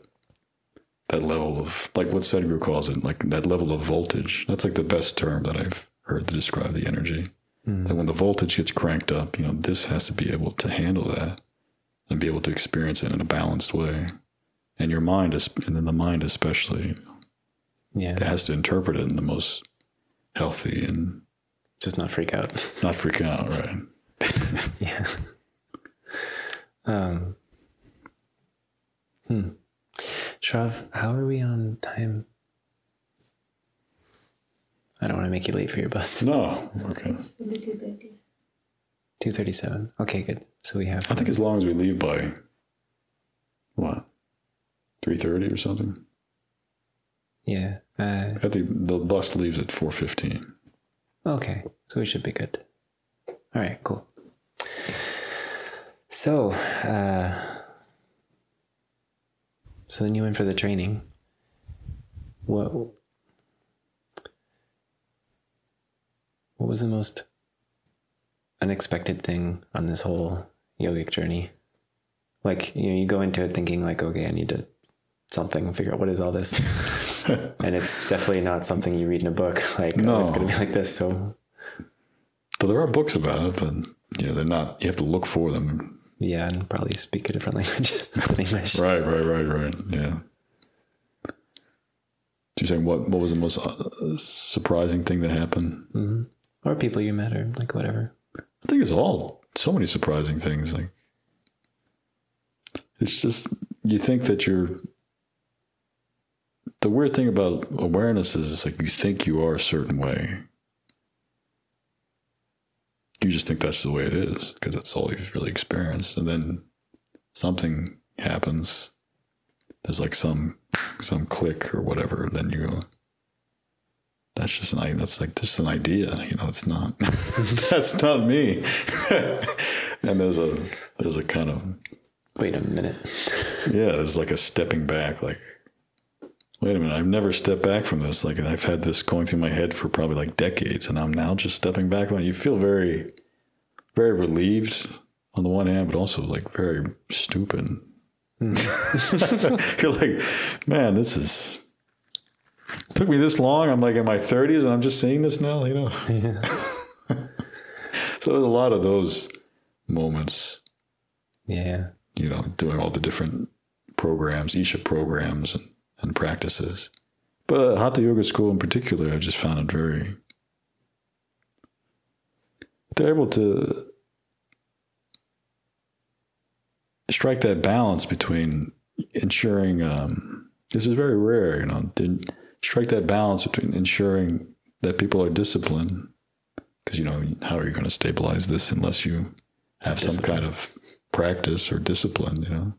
that level of like what Sadhguru calls it, like that level of voltage. That's like the best term that I've heard to describe the energy. That when the voltage gets cranked up, you know, this has to be able to handle that and be able to experience it in a balanced way. And your mind is, and then the mind especially, yeah, it has to interpret it in the most healthy and Just not freak out. not freaking out, right? yeah. Um. Hmm. Shrav, how are we on time? I don't want to make you late for your bus. No, okay. It's only 2:30. Two thirty-seven. Okay, good. So we have. I think as long as we leave by what three thirty or something. Yeah. Uh, I think the bus leaves at four fifteen. okay. So we should be good. All right. Cool. So, uh, so then you went for the training. What? What was the most unexpected thing on this whole yogic journey? Like, you know, you go into it thinking like, okay, I need to something, figure out what is all this. and it's definitely not something you read in a book. Like, oh, it's going to be like this. So So there are books about it, but you know they're not. You have to look for them. yeah, and probably speak a different language than English. Right, right, right, right. Yeah. So you're saying what? What was the most uh, surprising thing that happened? Or people you met, or like whatever. I think it's all so many surprising things. Like it's just you think that you're. The weird thing about awareness is it's like you think you are a certain way, you just think that's the way it is because that's all you've really experienced. And then something happens. There's like some some click or whatever. And then you go, that's just an that's like just an idea. You know, it's not that's not me. and there's a there's a kind of Wait a minute. yeah, there's like a stepping back. Like, wait a minute, I've never stepped back from this. Like, I've had this going through my head for probably like decades, and I'm now just stepping back on it. You feel very, very relieved on the one hand, but also like very stupid. Hmm. You're like, man, this is. It took me this long. I'm like in my 30s, and I'm just seeing this now. You know. so there's a lot of those moments Yeah. you know, doing all the different programs, Isha programs and, and practices. But Hatha Yoga School in particular, I just found it very. They're able to strike that balance between ensuring. Um, this is very rare, you know, to strike that balance between ensuring that people are disciplined. Because, you know, how are you going to stabilize this unless you have some kind of practice or discipline, you know.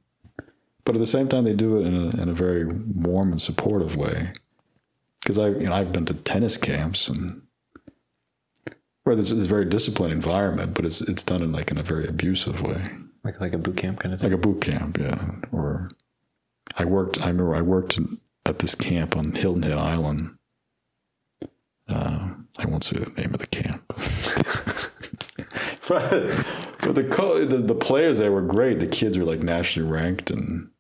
But at the same time, they do it in a, in a very warm and supportive way. Because I, you know, I've been to tennis camps and where there's a very disciplined environment, but it's it's done in like in a very abusive way, Like like a boot camp kind of thing. like a boot camp, yeah. Or I worked. I remember I worked at this camp on Hilton Head Island. Uh, I won't say the name of the camp. but but the, co- the the players there were great. The kids were like nationally ranked, and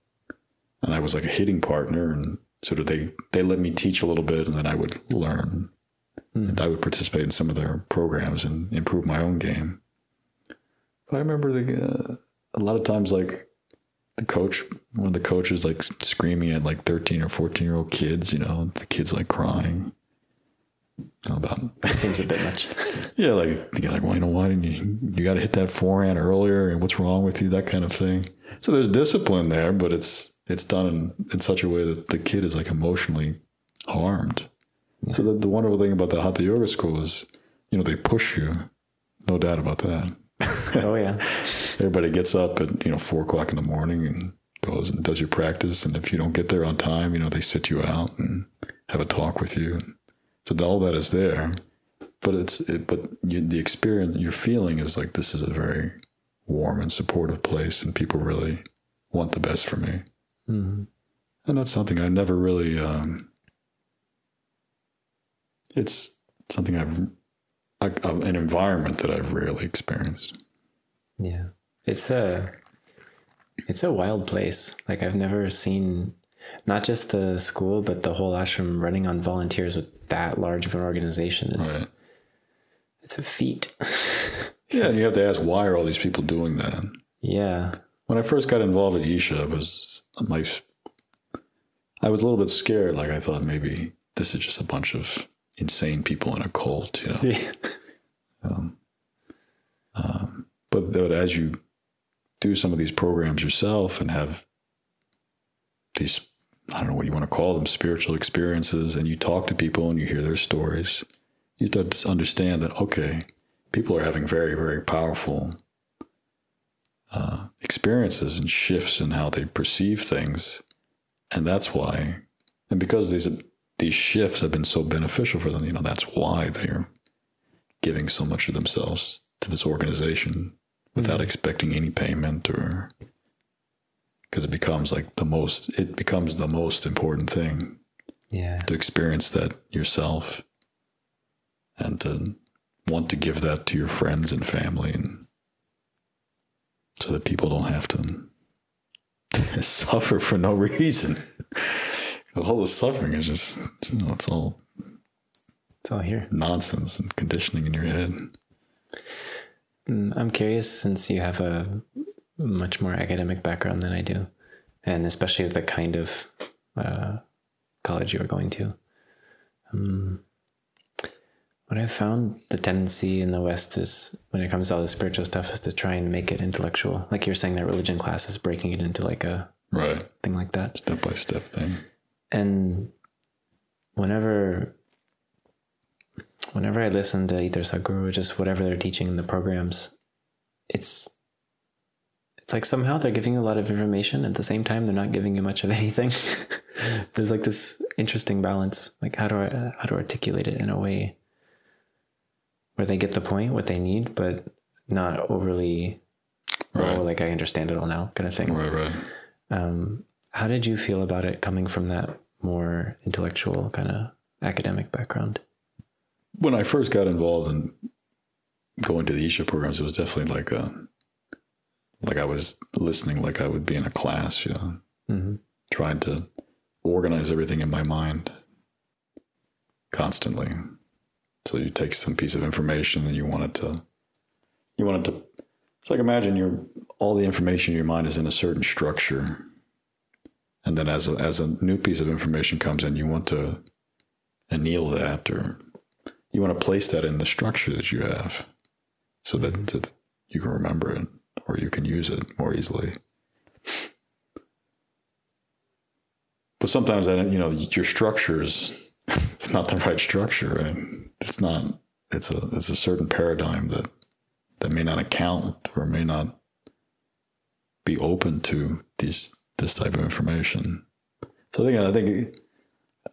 and I was like a hitting partner, and sort of they they let me teach a little bit, and then I would learn, and I would participate in some of their programs and improve my own game. But I remember the uh, a lot of times like the coach, one of the coaches, like screaming at like thirteen or fourteen year old kids, you know, the kids like crying. Know, about Seems a bit much. yeah, like the guy's like, well, you know, why didn't you? You got to hit that forehand earlier, and what's wrong with you? That kind of thing. So there's discipline there, but it's it's done in, in such a way that the kid is like emotionally harmed. So the, the wonderful thing about the Hatha Yoga School is, you know, they push you, no doubt about that. oh yeah. Everybody gets up at you know four o'clock in the morning and goes and does your practice, and if you don't get there on time, you know they sit you out and have a talk with you. So all that is there, but it's it, but you, the experience you're feeling is like this is a very warm and supportive place, and people really want the best for me, Mhm. and that's something I never really. Um, it's something I've like uh, an environment that I've rarely experienced. Yeah. It's a it's a wild place. Like I've never seen not just the school, but the whole ashram running on volunteers with that large of an organization is Right. it's a feat. Yeah, and you have to ask why are all these people doing that? yeah. When I first got involved at Isha, it was my I was a little bit scared. Like I thought maybe this is just a bunch of insane people in a cult, you know. But, but as you do some of these programs yourself and have these I don't know what you want to call them spiritual experiences, and you talk to people and you hear their stories, you start to understand that okay, people are having very very powerful uh, experiences and shifts in how they perceive things, and that's why, and because these these shifts have been so beneficial for them, you know that's why they're giving so much of themselves to this organization without mm-hmm. expecting any payment or because it becomes like the most it becomes the most important thing Yeah. to experience that yourself and to want to give that to your friends and family and so that people don't have to suffer for no reason all the suffering is just you know it's all It's all here. nonsense and conditioning in your head Mm, I'm curious since you have a much more academic background than I do, and especially the kind of uh, college you were going to. Um, what I've found the tendency in the West is when it comes to all the spiritual stuff is to try and make it intellectual. Like you're saying that religion class is breaking it into like a right thing like that. step by step thing And whenever whenever I listen to either Sadhguru or just whatever they're teaching in the programs, it's it's like somehow they're giving you a lot of information at the same time they're not giving you much of anything. There's like this interesting balance. Like how do I how to articulate it in a way where they get the point, what they need, but not overly Right. oh, like I understand it all now kind of thing. Right, right. Um, how did you feel about it coming from that more intellectual kind of academic background? When I first got involved in going to the Isha programs, it was definitely like a like I was listening like I would be in a class, you know, Mm-hmm. trying to organize everything in my mind constantly. So you take some piece of information and you want it to you want it to it's like imagine your all the information in your mind is in a certain structure. And then as a as a new piece of information comes in, you want to anneal that or you want to place that in the structure that you have so that, that you can remember it or you can use it more easily. But sometimes I don't, you know, your structures, it's not the right structure. And it's not, it's a, it's a certain paradigm that, that may not account or may not be open to these, this type of information. So I think, I think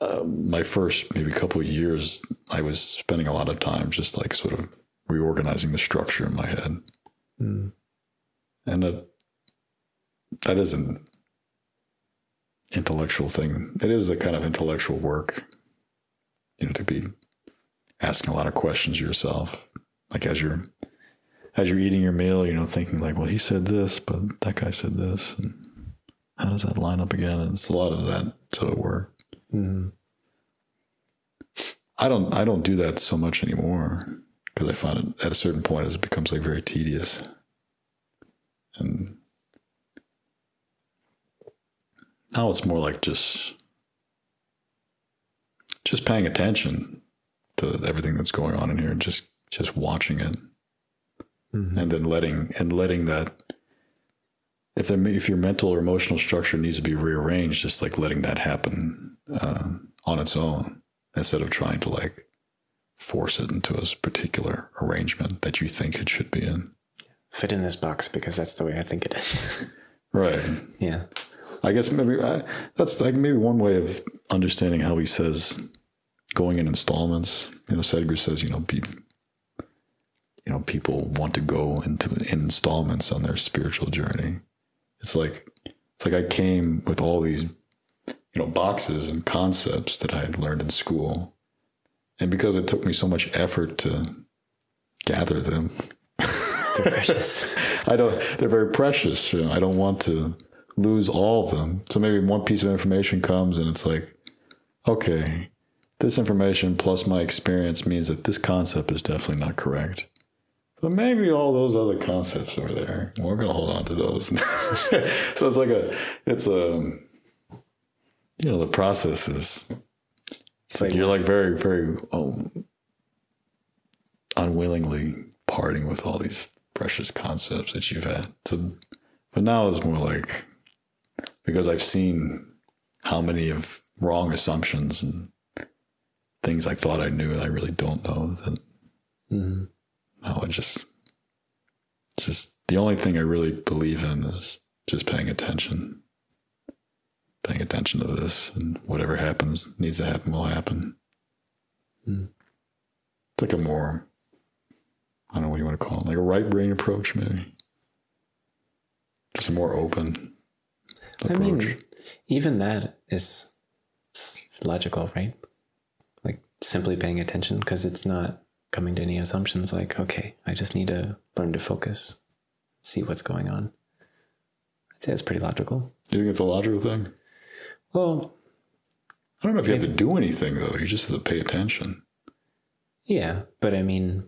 uh, my first maybe couple of years, I was spending a lot of time just like sort of reorganizing the structure in my head. Mm. And that, that is an intellectual thing. It is a kind of intellectual work, you know, to be asking a lot of questions yourself. Like as you're as you're eating your meal, you know, thinking like, well, he said this, but that guy said this, and how does that line up again? And it's a lot of that sort of work. Mm. I don't I don't do that so much anymore because I find it at a certain point it becomes like very tedious. And now it's more like just just paying attention to everything that's going on in here and just just watching it Mhm. and then letting and letting that if there, if your mental or emotional structure needs to be rearranged, just like letting that happen uh, on its own instead of trying to like force it into a particular arrangement that you think it should be in. Fit in this box because that's the way I think it is. Right. yeah. I guess maybe I, that's like maybe one way of understanding how he says going in installments. You know, Sadhguru says, you know, be, you know, people want to go into in installments on their spiritual journey. It's like it's like I came with all these, you know, boxes and concepts that I had learned in school, and because it took me so much effort to gather them, They're precious. I don't. They're very precious. You know, I don't want to lose all of them. So maybe one piece of information comes and it's like, okay, this information plus my experience means that this concept is definitely not correct. But maybe all those other concepts over there, we're going to hold on to those. so it's like a, it's a, you know, the process is, it's like you're like very, very um, unwillingly parting with all these precious concepts that you've had. So, but now it's more like because I've seen how many of wrong assumptions and things I thought I knew I really don't know. That Mhm. I just, just the only thing I really believe in is just paying attention. Paying attention to this, and whatever happens needs to happen will happen. Mm. It's like a more, I don't know what you want to call it, like a right brain approach, maybe. Just a more open I mean, even that is logical, right? Like simply paying attention because it's not coming to any assumptions like, okay, I just need to learn to focus, see what's going on. I'd say it's pretty logical. Do you think it's a logical thing? Well, I don't know if you have to do anything though. You just have to pay attention. yeah, but I mean,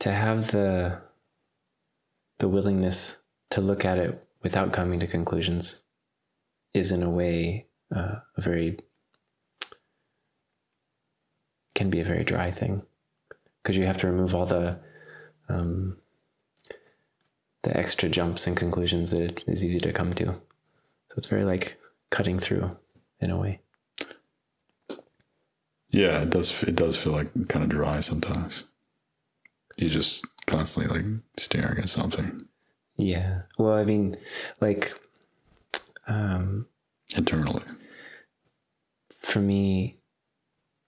to have the the willingness to look at it without coming to conclusions is in a way uh, a very can be a very dry thing because you have to remove all the um, the extra jumps and conclusions that it is easy to come to so it's very like cutting through in a way Yeah, it does. It does feel like kind of dry sometimes. You're just constantly like staring at something Yeah. Well, I mean, like, um, internally. for me,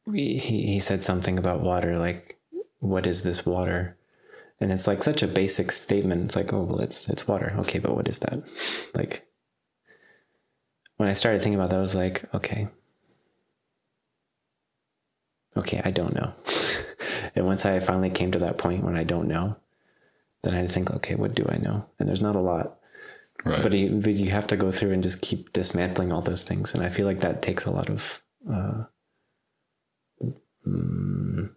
we, he, he said something about water, like, what is this water? And it's like such a basic statement. It's like, oh, well, it's, it's water. Okay, but what is that? Like, when I started thinking about that, I was like, okay. Okay, I don't know. and once I finally came to that point when I don't know, then I think, okay, what do I know? And there's not a lot. Right. But you, but you have to go through and just keep dismantling all those things, and I feel like that takes a lot of uh, mm,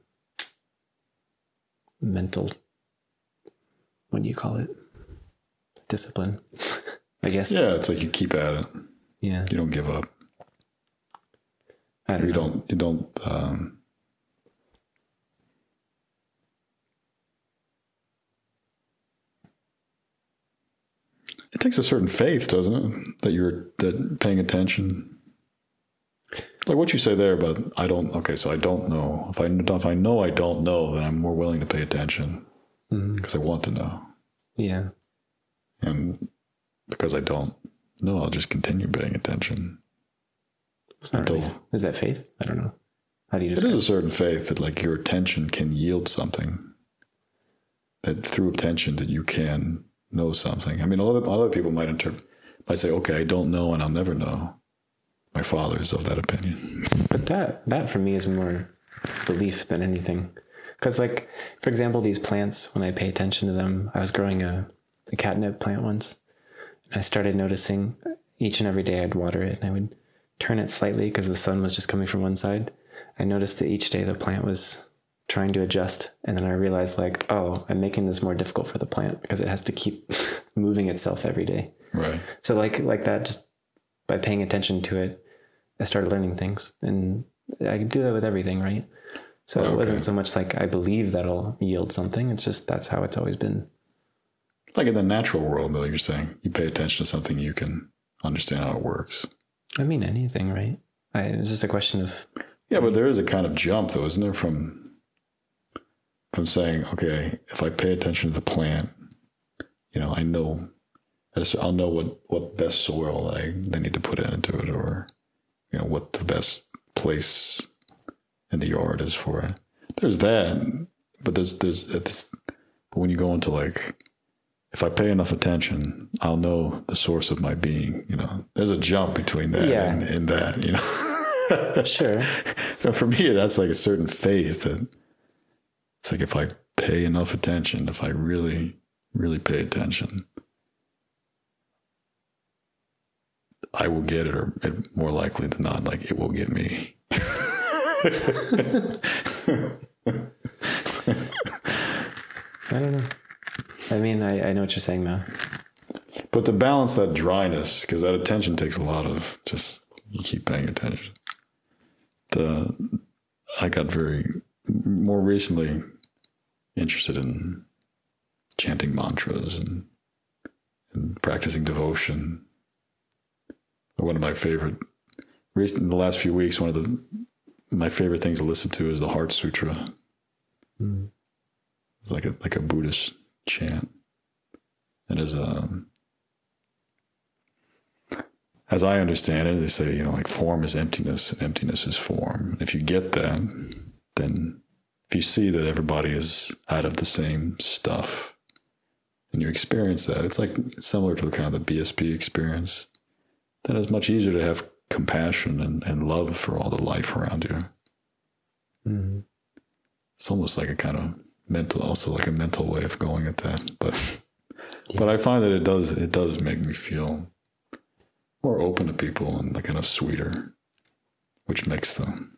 mental. What do you call it? Discipline, I guess. yeah, it's like you keep at it. Yeah. You don't give up. I don't You know. don't. You don't. Um, it takes a certain faith, doesn't it? That you're that paying attention. Like what you say there but I don't. Okay, so I don't know. If I if I know I don't know, then I'm more willing to pay attention mm-hmm. because I want to know, Yeah. and because I don't know, I'll just continue paying attention. It's not really, Until- is that faith? I don't know. How do you It is a certain faith that like your attention can yield something. That through attention that you can know something. I mean, a lot of other people might interpret, might say, "Okay, I don't know, and I'll never know." My father is of that opinion. But that that for me is more belief than anything. Because like, for example, these plants, when I pay attention to them, I was growing a, a catnip plant once, and I started noticing each and every day I'd water it, and I would turn it slightly because the sun was just coming from one side. I noticed that each day the plant was trying to adjust, and then I realized like, oh, I'm making this more difficult for the plant because it has to keep moving itself every day. Right. So like like that, just by paying attention to it, I started learning things, and I do that with everything, right? So it oh, wasn't so much like I believe that'll yield something. It's just that's how it's always been. Like in the natural world, though, you're saying you pay attention to something, you can understand how it works. I mean anything, right? I, it's just a question of Yeah, but there is a kind of jump, though, isn't there, from from saying, okay, if I pay attention to the plant, you know, I know, I just- I'll know what what best soil I, I need to put into it, or you know, what the best place in the yard is for it. There's that, but there's there's it's, but when you go into like, if I pay enough attention, I'll know the source of my being. You know, there's a jump between that Yeah. and, and that. You know. sure. But for me, that's like a certain faith that it's like if I pay enough attention, if I really, really pay attention, I will get it, or it, more likely than not, like it will get me. I don't know. I mean, I, I know what you're saying though. But to balance that dryness, because that attention takes a lot of just you keep paying attention. The I got very more recently interested in chanting mantras and, and practicing devotion. One of my favorite recent in the last few weeks, one of the my favorite things to listen to is the Heart Sutra. Mm. It's like a like a Buddhist chant. It is um as I understand it, they say, you know, like form is emptiness and emptiness is form. and If you get that, then if you see that everybody is out of the same stuff and you experience that, it's like similar to kind of the BSP experience, then it's much easier to have compassion and, and love for all the life around you. Mm. It's almost like a kind of mental, also like a mental way of going at that. But Yeah. but I find that it does it does make me feel more open to people and like kind of sweeter, which makes the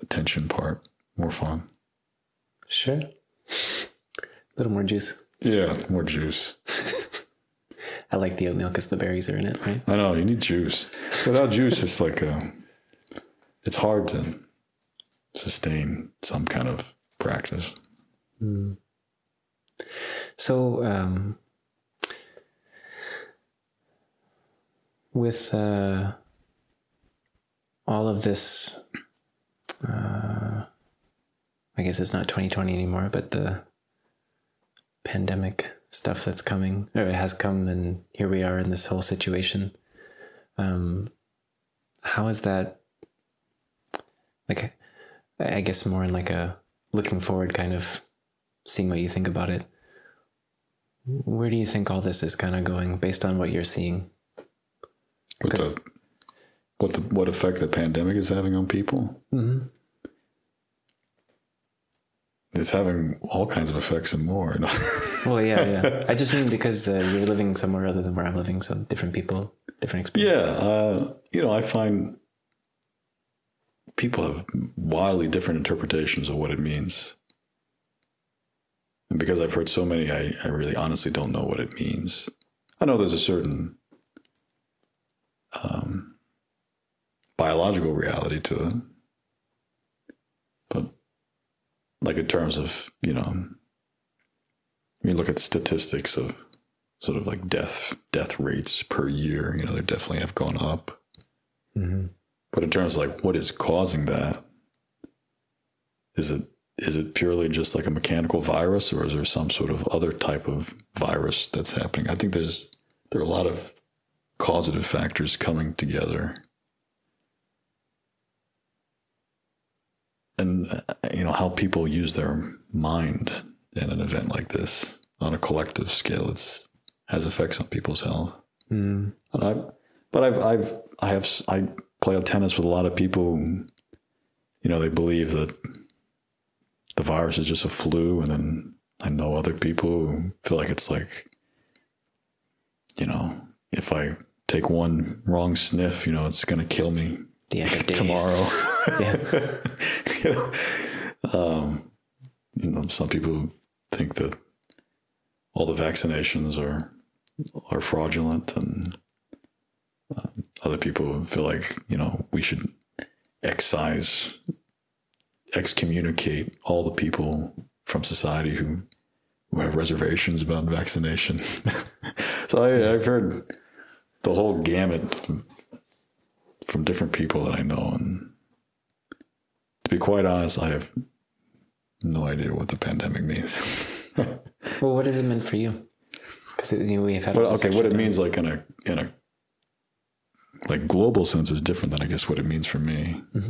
attention part more fun. Sure. A little more juice. Yeah, more juice. I like the oatmeal because the berries are in it, right? I know you need juice. Without juice, it's like a, it's hard to sustain some kind of practice. So, um, with uh, all of this uh, I guess it's not 2020 anymore, but the pandemic stuff that's coming or it has come and here we are in this whole situation. Um, how is that like I guess more in like a looking forward kind of seeing what you think about it. Where do you think all this is kind of going based on what you're seeing? What the what the what effect the pandemic is having on people? Mm-hmm. It's having all kinds of effects and more. well, yeah, yeah. I just mean because uh, you're living somewhere other than where I'm living, so different people, different experience. Yeah, uh, you know, I find people have wildly different interpretations of what it means. And because I've heard so many, I, I really honestly don't know what it means. I know there's a certain um, biological reality to it. But, like, in terms of, you know, you look at statistics of sort of like death death rates per year, you know, they definitely have gone up. Mm-hmm. But in terms of like what is causing that, is it is it purely just like a mechanical virus, or is there some sort of other type of virus that's happening? I think there's there are a lot of causative factors coming together. And uh, you know how people use their mind in an event like this on a collective scale, it's has effects on people's health. Mm. And I, but I've I've I have I play tennis with a lot of people. Who, you know, they believe that the virus is just a flu, and then I know other people who feel like it's like, you know, if I take one wrong sniff, you know, it's going to kill me the end of days. tomorrow. yeah. you know, um, you know, some people think that all the vaccinations are are fraudulent, and uh, other people feel like you know we should excise, excommunicate all the people from society who who have reservations about vaccination. so I, I've heard the whole gamut from different people that I know, and to be quite honest, I have no idea what the pandemic means. well, what does it mean for you? Because you know, we've had. But okay, what it means, like in a in a like global sense, is different than I guess what it means for me. Mm-hmm.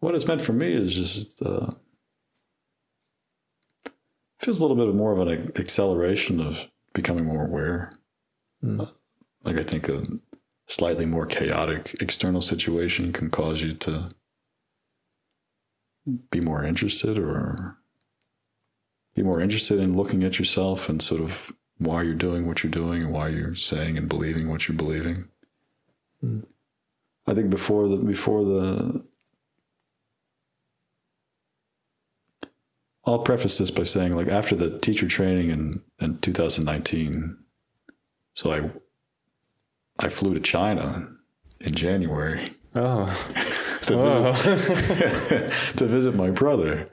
What it's meant for me is just uh, feels a little bit more of an acceleration of becoming more aware. Mm. Uh, like I think a slightly more chaotic external situation can cause you to be more interested or be more interested in looking at yourself and sort of why you're doing what you're doing and why you're saying and believing what you're believing. Mm. I think before the before the I'll preface this by saying like after the teacher training in, in 2019, so I I flew to China in January. Oh. to, visit, to visit my brother,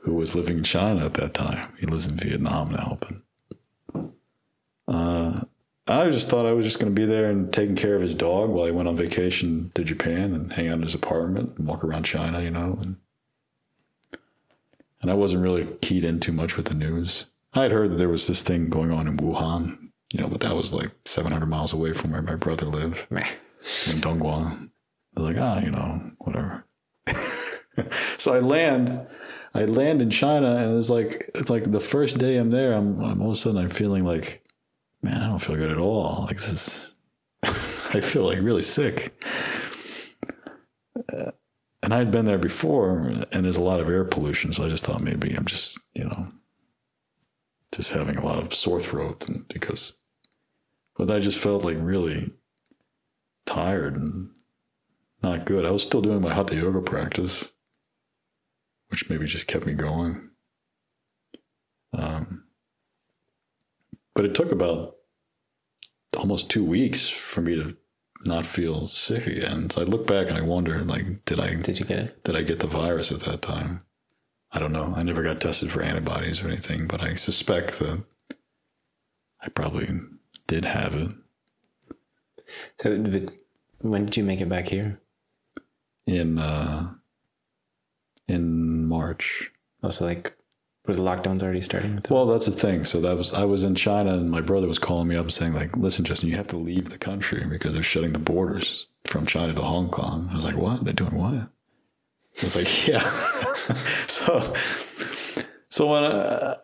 who was living in China at that time. He lives in Vietnam now, but uh, I just thought I was just going to be there and taking care of his dog while he went on vacation to Japan and hang out in his apartment and walk around China, you know. And, and I wasn't really keyed in too much with the news. I had heard that there was this thing going on in Wuhan, you know, but that was like 700 miles away from where my brother lived Meh. in Dongguan. I was like, ah, you know, whatever. so I land, I land in China, and it's like it's like the first day I'm there, I'm, I'm all of a sudden I'm feeling like, man, I don't feel good at all. Like this is, I feel like really sick. Uh, and I had been there before, and there's a lot of air pollution, so I just thought maybe I'm just, you know, just having a lot of sore throat, and because, but I just felt like really tired and not good. I was still doing my hatha yoga practice, which maybe just kept me going. Um, but it took about almost two weeks for me to not feel sick again. So I look back and I wonder, like, did I Did you get it? did I get the virus at that time? I don't know. I never got tested for antibodies or anything, but I suspect that I probably did have it. So, but when did you make it back here? in uh, in March. Also, like, were the lockdowns already starting? Well, that's the thing. So that was I was in China, and my brother was calling me up saying like, "Listen, Justin, you have to leave the country because they're shutting the borders from China to Hong Kong." I was like, "What? They're doing what?" I was like, "Yeah." so, so when I,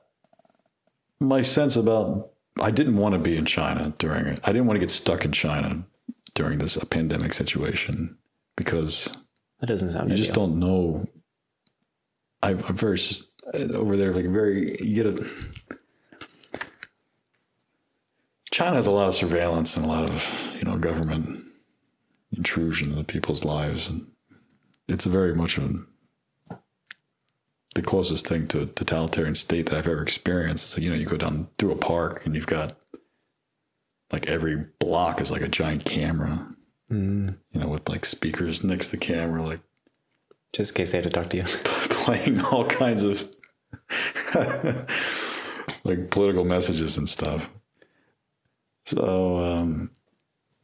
my sense about I didn't want to be in China during it. I didn't want to get stuck in China during this pandemic situation because that doesn't sound you ideal. just don't know. I, I'm very over there, like very. You get a. China has a lot of surveillance and a lot of you know government intrusion into people's lives, and it's a very much of the closest thing to a totalitarian state that I've ever experienced. It's like you know you go down through a park and you've got like every block is like a giant camera, Mm, you know, with like speakers next to the camera, like just in case they had to talk to you. playing all kinds of like political messages and stuff. So um,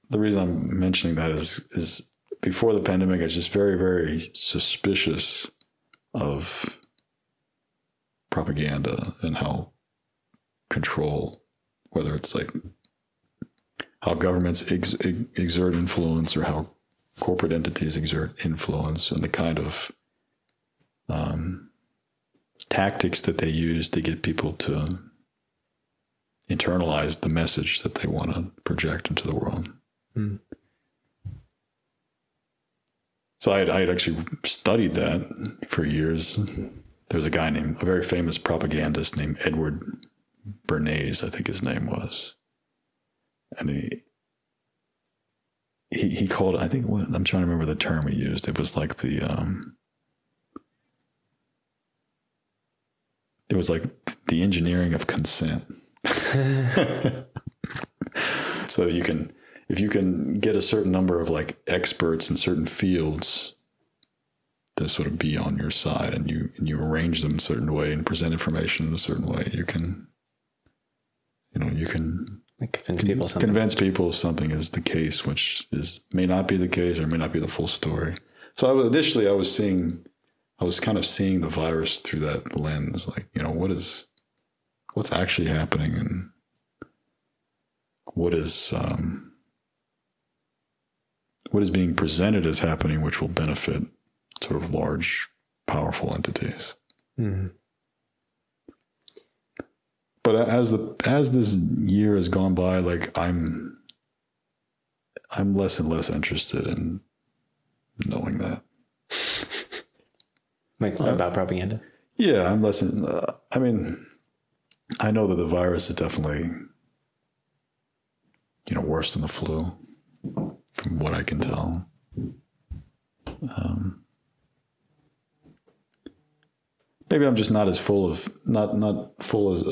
the reason I'm mentioning that is is before the pandemic, I was just very very suspicious of propaganda and how control, whether it's like how governments ex- ex- exert influence or how corporate entities exert influence and the kind of um, tactics that they use to get people to internalize the message that they want to project into the world. Hmm. So I had, I had actually studied that for years. There's a guy named, a very famous propagandist named Edward Bernays, I think his name was. And he, he, he called, I think, what, I'm trying to remember the term he used. It was like the, um, it was like the engineering of consent. so you can if you can get a certain number of like experts in certain fields to sort of be on your side and you and you arrange them a certain way and present information in a certain way you can you know you can Like convince people something. convince people something is the case which is may not be the case or may not be the full story so i was initially i was seeing i was kind of seeing the virus through that lens like you know what is what's actually happening and what is um, what is being presented as happening which will benefit sort of large powerful entities Mhm. but as the as this year has gone by like i'm i'm less and less interested in knowing that Like Uh, about propaganda. yeah i'm less in, uh, i mean i know that the virus is definitely you know worse than the flu from what i can tell um, maybe i'm just not as full of not not full as,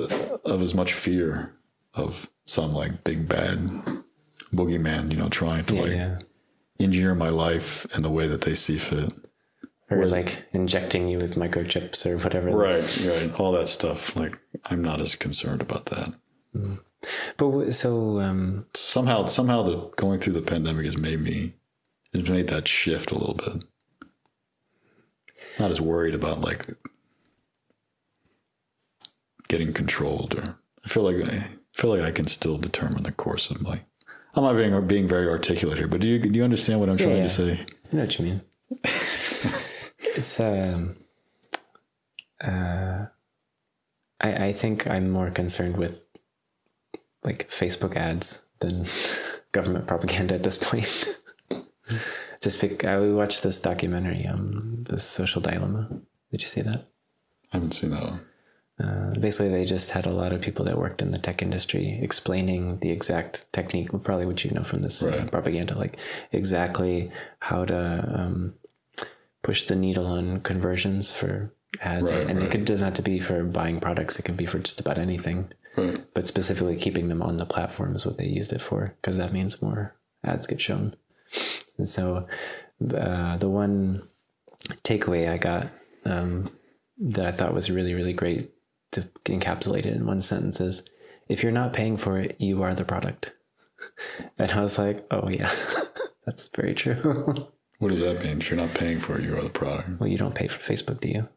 of as much fear of some like big bad boogeyman you know trying to Yeah, like yeah. engineer my life in the way that they see fit. Or like injecting you with microchips or whatever. right right. All that stuff like i'm not as concerned about that. But w- so um, somehow somehow the going through the pandemic has made me has made that shift a little bit. Not as worried about like getting controlled or i feel like i feel like i can still determine the course of my i'm not being, being very articulate here but do you do you understand what i'm trying yeah. to say I know what you mean. it's um, uh, I I think I'm more concerned with like Facebook ads than government propaganda at this point. Just bec- I we watched this documentary, um, the Social Dilemma. Did you see that? i haven't seen that one Uh, basically, they just had a lot of people that worked in the tech industry explaining the exact technique, probably what you know from this uh, Right. propaganda, like exactly how to um, push the needle on conversions for ads. Right, and right. it doesn't have to be for buying products, it can be for just about anything. But specifically, keeping them on the platform is what they used it for, because that means more ads get shown. And so, uh, the one takeaway I got um, that I thought was really, really great to encapsulate it in one sentence is if you're not paying for it, you are the product. And I was like, oh, yeah, that's very true. what does that mean if you're not paying for it you are the product well, you don't pay for Facebook, do you?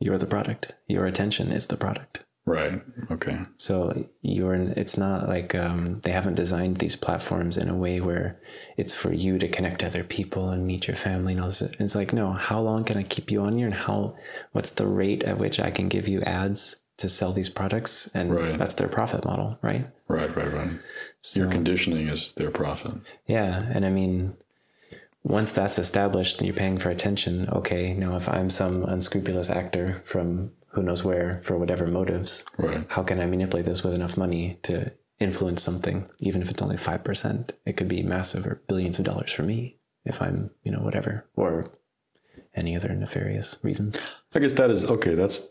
you're the product. Your attention is the product. Right. Okay. So you're it's not like um, they haven't designed these platforms in a way where it's for you to connect to other people and meet your family and all this. It's like no, how long can I keep you on here and how what's the rate at which I can give you ads to sell these products and Right. that's their profit model, right? Right. Right. Right. So Your conditioning is their profit. yeah, and I mean once that's established and you're paying for attention, okay, now if I'm some unscrupulous actor from who knows where for whatever motives, Right. how can I manipulate this with enough money to influence something, even if it's only 5%? It could be massive or billions of dollars for me if I'm, you know, whatever, or any other nefarious reasons. I guess that is okay. That's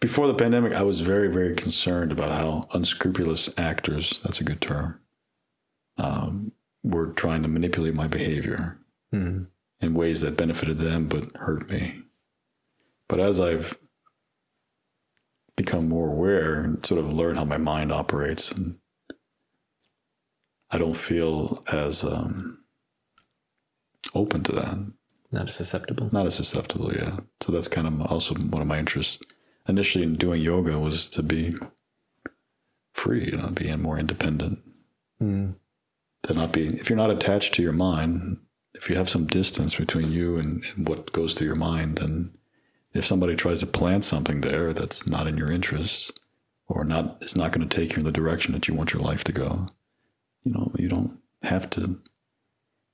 before the pandemic. I was very, very concerned about how unscrupulous actors. That's a good term. Um, were trying to manipulate my behavior Hmm. in ways that benefited them but hurt me. But as I've become more aware and sort of learn how my mind operates, and I don't feel as um, open to that Not as susceptible. not as susceptible yeah so that's kind of also one of my interests initially in doing yoga was to be free you know be more independent Hmm. to not be if you're not attached to your mind if you have some distance between you and, and what goes through your mind then if somebody tries to plant something there that's not in your interests or not it's not going to take you in the direction that you want your life to go you know you don't have to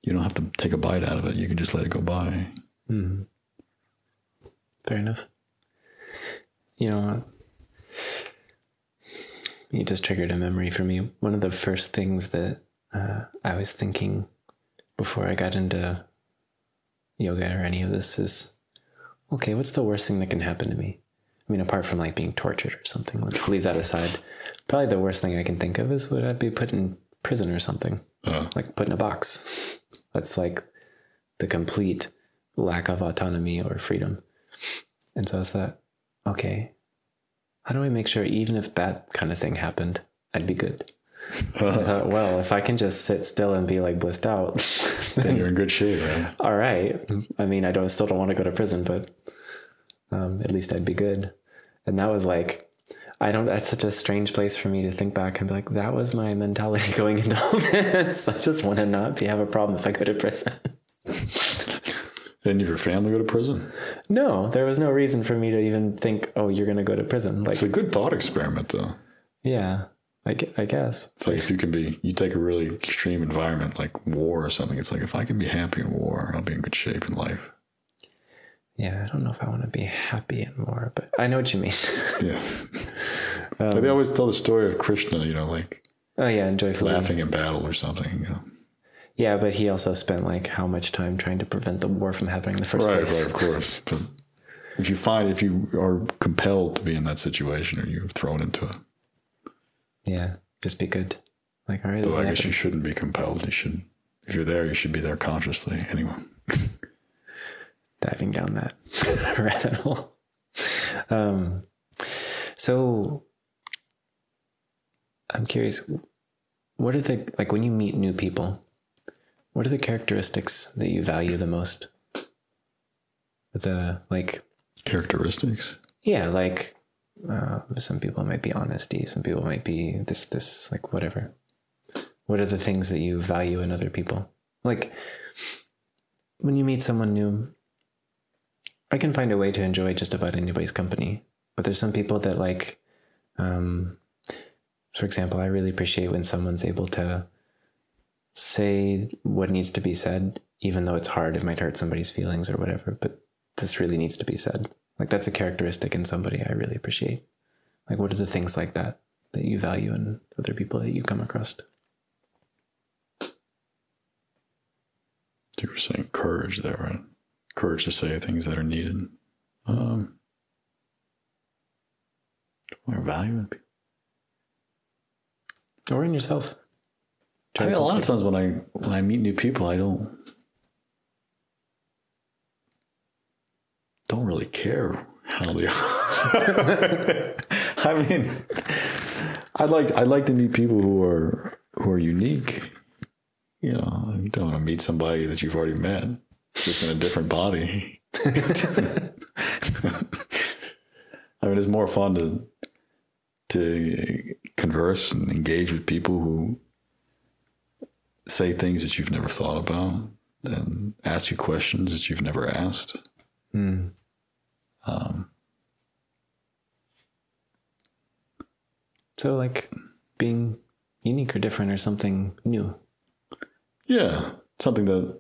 you don't have to take a bite out of it you can just let it go by Hmm. Fair enough. You know, you just triggered a memory for me. One of the first things that uh, I was thinking before I got into yoga or any of this is okay, what's the worst thing that can happen to me? I mean, apart from like being tortured or something, let's leave that aside. Probably the worst thing I can think of is would I be put in prison or something? uh, like put in a box. That's like the complete lack of autonomy or freedom. And so it's that, okay, how do I make sure even if that kind of thing happened, I'd be good? Thought, well, if I can just sit still and be like blissed out, then you're in good shape, right? all right. I mean, I don't still don't want to go to prison, but um, at least I'd be good. And that was like, I don't. That's such a strange place for me to think back and be like, that was my mentality going into all this. I just want to not be have a problem if I go to prison. Didn't your family go to prison? No, there was no reason for me to even think, oh, you're gonna go to prison. Like, It's a good thought experiment, though. yeah, I, I guess. It's like if you can be, you take a really extreme environment like war or something. It's like if I can be happy in war, I'll be in good shape in life. Yeah, I don't know if I want to be happy in war, but I know what you mean. Yeah. Like they um, always tell the story of Krishna, you know, like oh yeah, and joyfully. laughing in battle or something. You know. Yeah, but he also spent like how much time trying to prevent the war from happening in the first Right, place. right, of course. But if you find, if you are compelled to be in that situation or you're thrown into it, Yeah, just be good. Like, all right, though I guess you shouldn't be compelled. You should, if you're there, you should be there consciously. Anyway. diving down that rabbit hole. Um, so I'm curious, what are the like when you meet new people? What are the characteristics that you value the most? The like, Characteristics. yeah, like uh, some people might be honesty, some people might be this, this, like whatever. What are the things that you value in other people? Like when you meet someone new, I can find a way to enjoy just about anybody's company. But there's some people that like, um, for example, I really appreciate when someone's able to say what needs to be said, even though it's hard, it might hurt somebody's feelings or whatever, but this really needs to be said. Like that's a characteristic in somebody I really appreciate. Like what are the things like that that you value in other people that you come across? You were saying courage there, right? Courage to say things that are needed. Um, or value in people. Or in yourself. I mean, a lot of times when I when I meet new people, I don't don't really care how they are. I mean, I'd like I'd like to meet people who are who are unique. You know, you don't want to meet somebody that you've already met, just in a different body. I mean, it's more fun to to converse and engage with people who say things that you've never thought about and ask you questions that you've never asked. Hmm. Um, So like being unique or different or something new. yeah, something that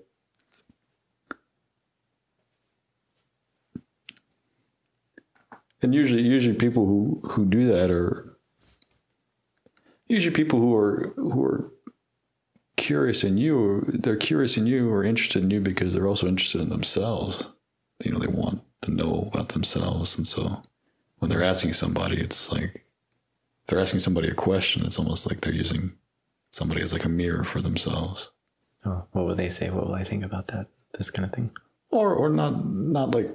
and usually usually people who who do that are usually people who are who are curious in you they're curious in you or interested in you because they're also interested in themselves you know they want to know about themselves and so when they're asking somebody it's like they're asking somebody a question it's almost like they're using somebody as like a mirror for themselves Oh, what will they say? What will I think about that? This kind of thing. or or not not like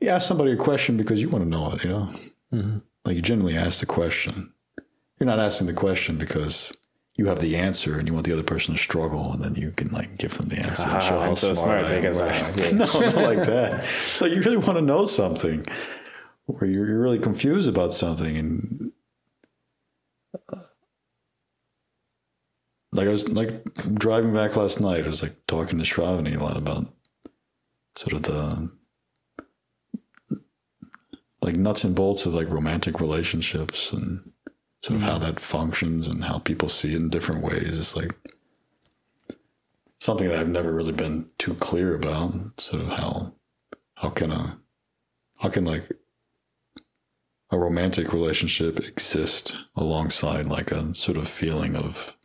you ask somebody a question because you want to know it you know Mm-hmm. like you generally ask the question you're not asking the question because you have the answer and you want the other person to struggle and then you can like give them the answer. And Ah, show I'm so smart am. because I- no not like that. It's like you really want to know something or you're, you're really confused about something and uh, like I was like driving back last night I was like talking to Shravani a lot about sort of the like nuts and bolts of like romantic relationships and sort of how that functions and how people see it in different ways. It's like something that I've never really been too clear about. Sort of how how can a how can like a romantic relationship exist alongside like a sort of feeling of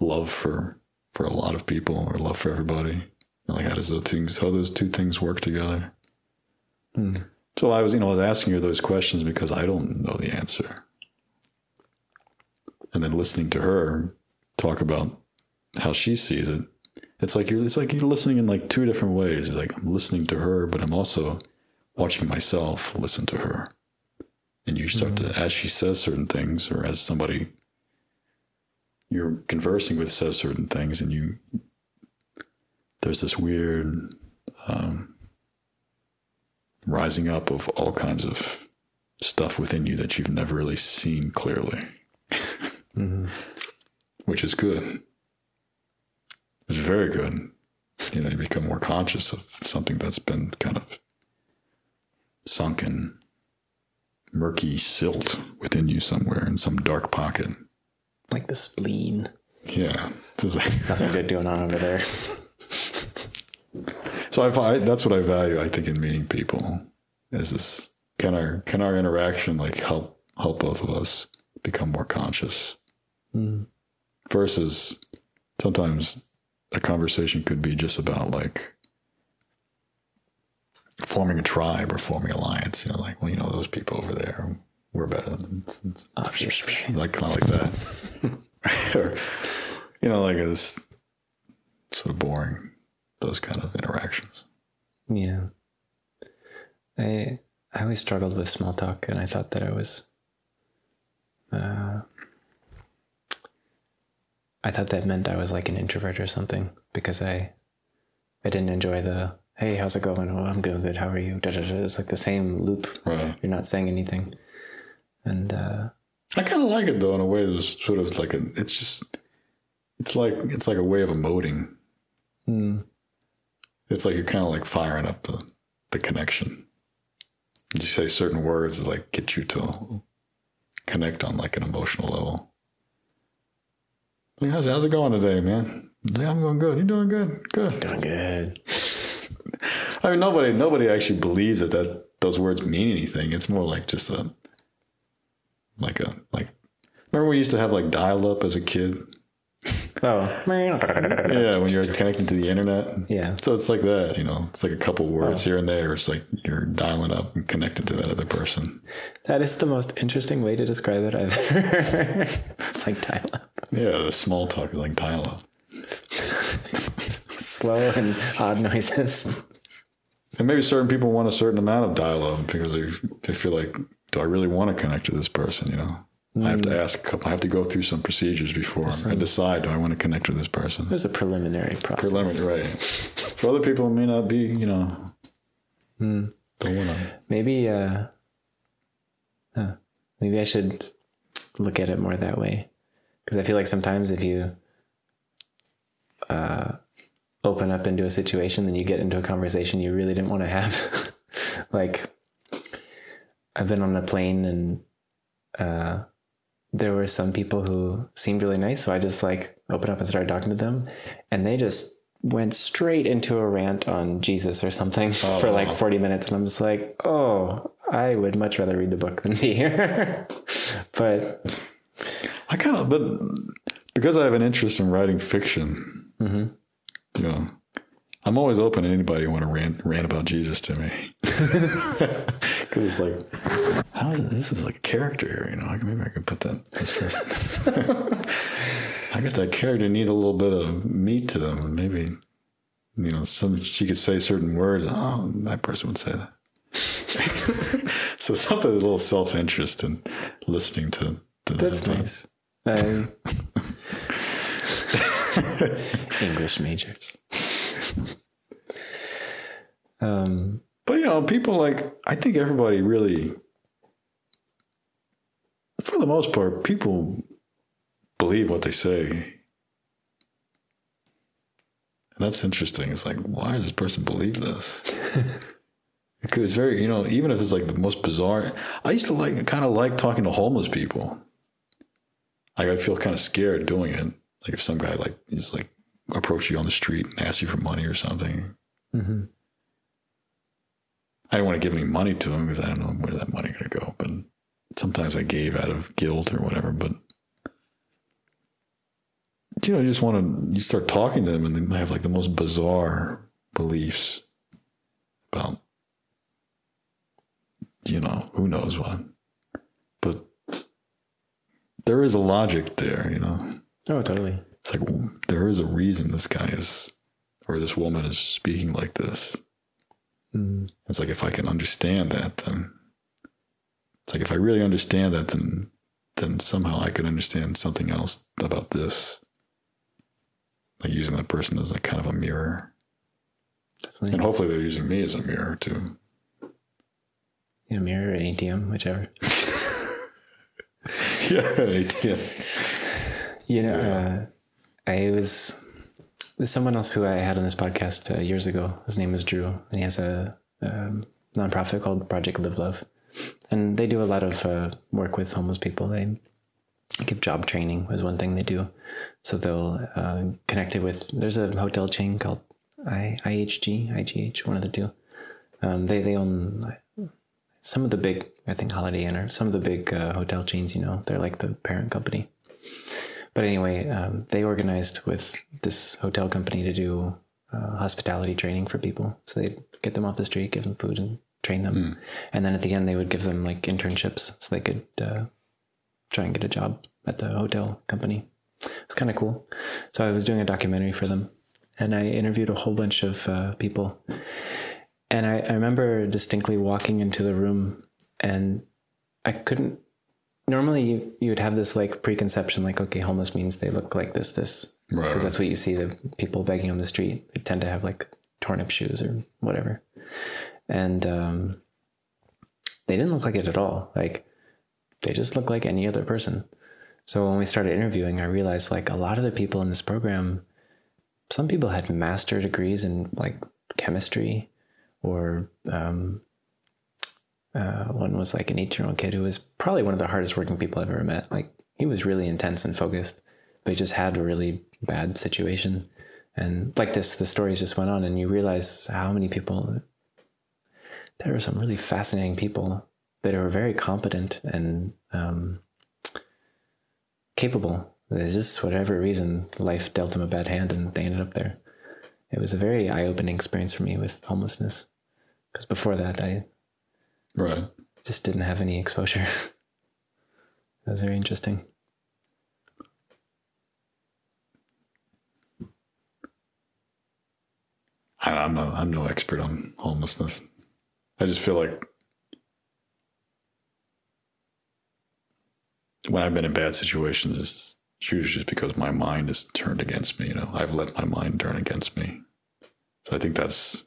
love for for a lot of people or love for everybody. Like how does those things how those two things work together? Hmm. So I was, you know, I was asking you those questions because I don't know the answer. And then listening to her talk about how she sees it, it's like you're it's like you're listening in like two different ways. It's like I'm listening to her, but I'm also watching myself listen to her. And you start to as she says certain things or as somebody you're conversing with says certain things and you there's this weird um, rising up of all kinds of stuff within you that you've never really seen clearly, Mm-hmm. which is good. It's very good. You know, you become more conscious of something that's been kind of sunken, murky silt within you somewhere in some dark pocket. Like the spleen. Yeah. Like- Nothing good going on over there. So I find that's what I value. I think in meeting people is this can our can our interaction like help help both of us become more conscious Mm. versus sometimes a conversation could be just about like forming a tribe or forming alliance. You know, like well, you know those people over there, we're better than them. It's- it's- Obviously. like kind of like that, or you know, like it's sort of boring. Those kind of interactions. Yeah. I I always struggled with small talk and I thought that I was uh I thought that meant I was like an introvert or something because I I didn't enjoy the hey, how's it going? Oh, I'm doing good. How are you? Da, da, da. It's like the same loop. Right. You're not saying anything. And uh I kind of like it though in a way. There's sort of like a. It's just. It's like it's like a way of emoting. mm, It's like you're kind of like firing up the the connection. You say certain words that like get you to connect on like an emotional level. How's, how's it going today, man? Yeah, I'm going good. You doing good? Good. doing good. I mean, nobody nobody actually believes that that those words mean anything. It's more like just a like a like. Remember we used to have like dial up as a kid. Oh. Yeah, when you're connecting to the internet. Yeah. So it's like that, you know. It's like a couple words oh. here and there. It's like you're dialing up and connecting to that other person. That is the most interesting way to describe it I've ever heard. It's like dial up. Yeah, the small talk is like dial up. Slow and odd noises. And maybe certain people want a certain amount of dialogue because they they feel like, do I really want to connect to this person? You know, I have to ask. I have to go through some procedures before I decide. Do I want to connect with this person? There's a preliminary process. Preliminary, right? For other people, it may not be. You know, Hmm. the one. Maybe, uh, huh. maybe I should look at it more that way, because I feel like sometimes if you uh, open up into a situation, then you get into a conversation you really didn't want to have. like, I've been on a plane and uh, there were some people who seemed really nice, so I just like opened up and started talking to them, and they just went straight into a rant on Jesus or something for like 40 minutes. And I'm just like, oh, I would much rather read the book than be here. but I kind of, but because I have an interest in writing fiction, Mhm. you know, I'm always open to anybody who want to rant, rant about Jesus to me. Because it's like, how is this is like a character here, you know? Maybe I could put that this person. I guess that character needs a little bit of meat to them, and maybe you know, some she could say certain words. Oh, that person would say that. so something a little self interest in listening to. to that's that. nice. Um, English majors. Um, But you know, people like I think everybody really, for the most part, people believe what they say, and that's interesting. It's like, why does this person believe this? because it's very, you know, even if it's like the most bizarre. I used to like kind of like talking to homeless people. Like I feel kind of scared doing it. Like if some guy like just like approach you on the street and ask you for money or something. mhm. I didn't want to give any money to him because I don't know where that money going to go. But sometimes I gave out of guilt or whatever. But you know, you just want to you start talking to them, and they might have like the most bizarre beliefs about you know who knows what. There is a logic there, you know. Oh, totally. It's like well, there is a reason this guy is or this woman is speaking like this. Mm. It's like if I can understand that, then it's like if I really understand that, then then somehow I could understand something else about this. Like using that person as like kind of a mirror, Definitely. and hopefully they're using me as a mirror too. Yeah, mirror, an ATM, whichever. yeah, yeah. You know, Yeah. uh, I was there's someone else who I had on this podcast uh, years ago. His name is Drew, and he has a um, nonprofit called Project Live Love, and they do a lot of uh, work with homeless people. They give job training was one thing they do, so they'll uh, connect it with. There's a hotel chain called I, IHG, IGH, one of the two. Um, they they own some of the big, I think Holiday Inn or some of the big uh, hotel chains. You know, they're like the parent company. But anyway, um, they organized with this hotel company to do uh, hospitality training for people. So they'd get them off the street, give them food, and train them. And then at the end, they would give them like internships so they could uh, try and get a job at the hotel company. It's kind of cool. So I was doing a documentary for them, and I interviewed a whole bunch of uh, people. And I, I remember distinctly walking into the room, and I couldn't normally you, you would have this like preconception like okay homeless means they look like this this. Right. because that's what you see the people begging on the street. They tend to have like torn up shoes or whatever. And um, they didn't look like it at all. Like they just look like any other person. So when we started interviewing i realized like a lot of the people in this program some people had master degrees in like chemistry or um, uh, one was like an 18 year old kid who was probably one of the hardest working people I've ever met. Like he was really intense and focused, but he just had a really bad situation. And like this, the stories just went on, and you realize how many people. There were some really fascinating people that are very competent and um, capable. There's just whatever reason life dealt them a bad hand, and they ended up there. It was a very eye opening experience for me with homelessness, because before that I Right. just didn't have any exposure. that was very interesting. I, I'm no I'm no expert on homelessness. I just feel like when I've been in bad situations, it's usually just because my mind is turned against me. You know, I've let my mind turn against me. So I think that's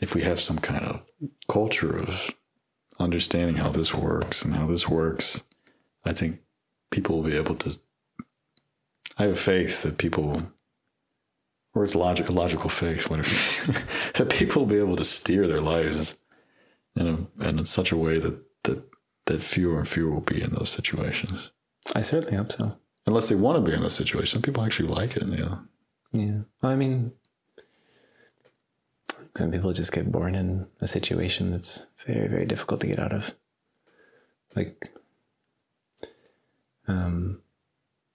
if we have some kind of culture of understanding how this works and how this works, I think people will be able to. I have faith that people, or it's logic, logical faith, whatever, that people will be able to steer their lives in a and in such a way that that that fewer and fewer will be in those situations. I certainly hope so. Unless they want to be in those situations, some people actually like it. You know. Yeah. I mean, some people just get born in a situation that's very, very difficult to get out of. Like, um,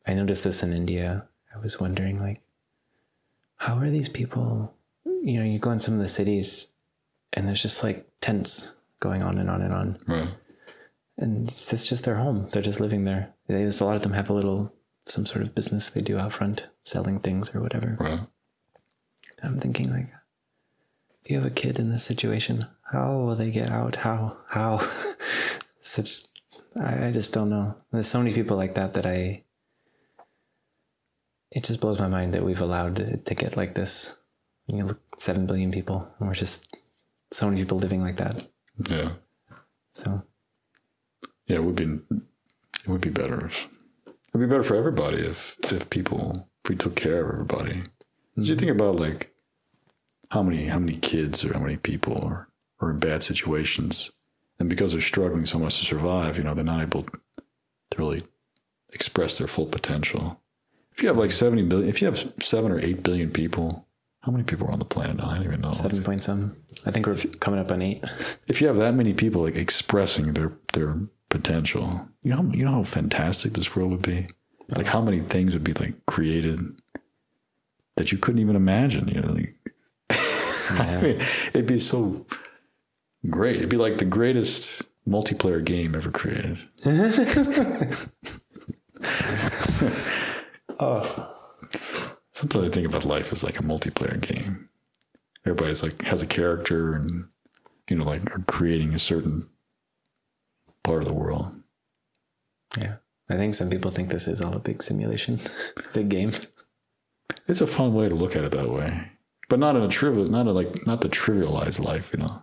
I noticed this in India. I was wondering, like, how are these people? You know, you go in some of the cities, and there's just like tents going on and on and on. Right. And it's it's just their home. They're just living there. There's a lot of them have a little, some sort of business they do out front, selling things or whatever. Right. I'm thinking like, if you have a kid in this situation, how will they get out? How? How? Such, I, I just don't know. There's so many people like that that I. It just blows my mind that we've allowed it to get like this. You look, seven billion people, and we're just so many people living like that. Yeah. So Yeah, we've be it would be better if it'd be better for everybody if if people if we took care of everybody. Did you think about like how many how many kids or how many people are, are in bad situations and because they're struggling so much to survive, you know, they're not able to really express their full potential. If you have like seventy billion if you have seven or eight billion people, how many people are on the planet now? I don't even know. seven point some. I think we're coming up on eight. if you have that many people like expressing their their potential, you know, you know how fantastic this world would be. Like how many things would be like created that you couldn't even imagine. You know, like, I mean, it'd be so great. It'd be like the greatest multiplayer game ever created. Oh. Sometimes I think about life as like a multiplayer game. Everybody's like has a character and you know like are creating a certain part of the world. Yeah. I think some people think this is all a big simulation, big game. It's a fun way to look at it that way, but not in a trivial, not a, like not to trivialize life. You know,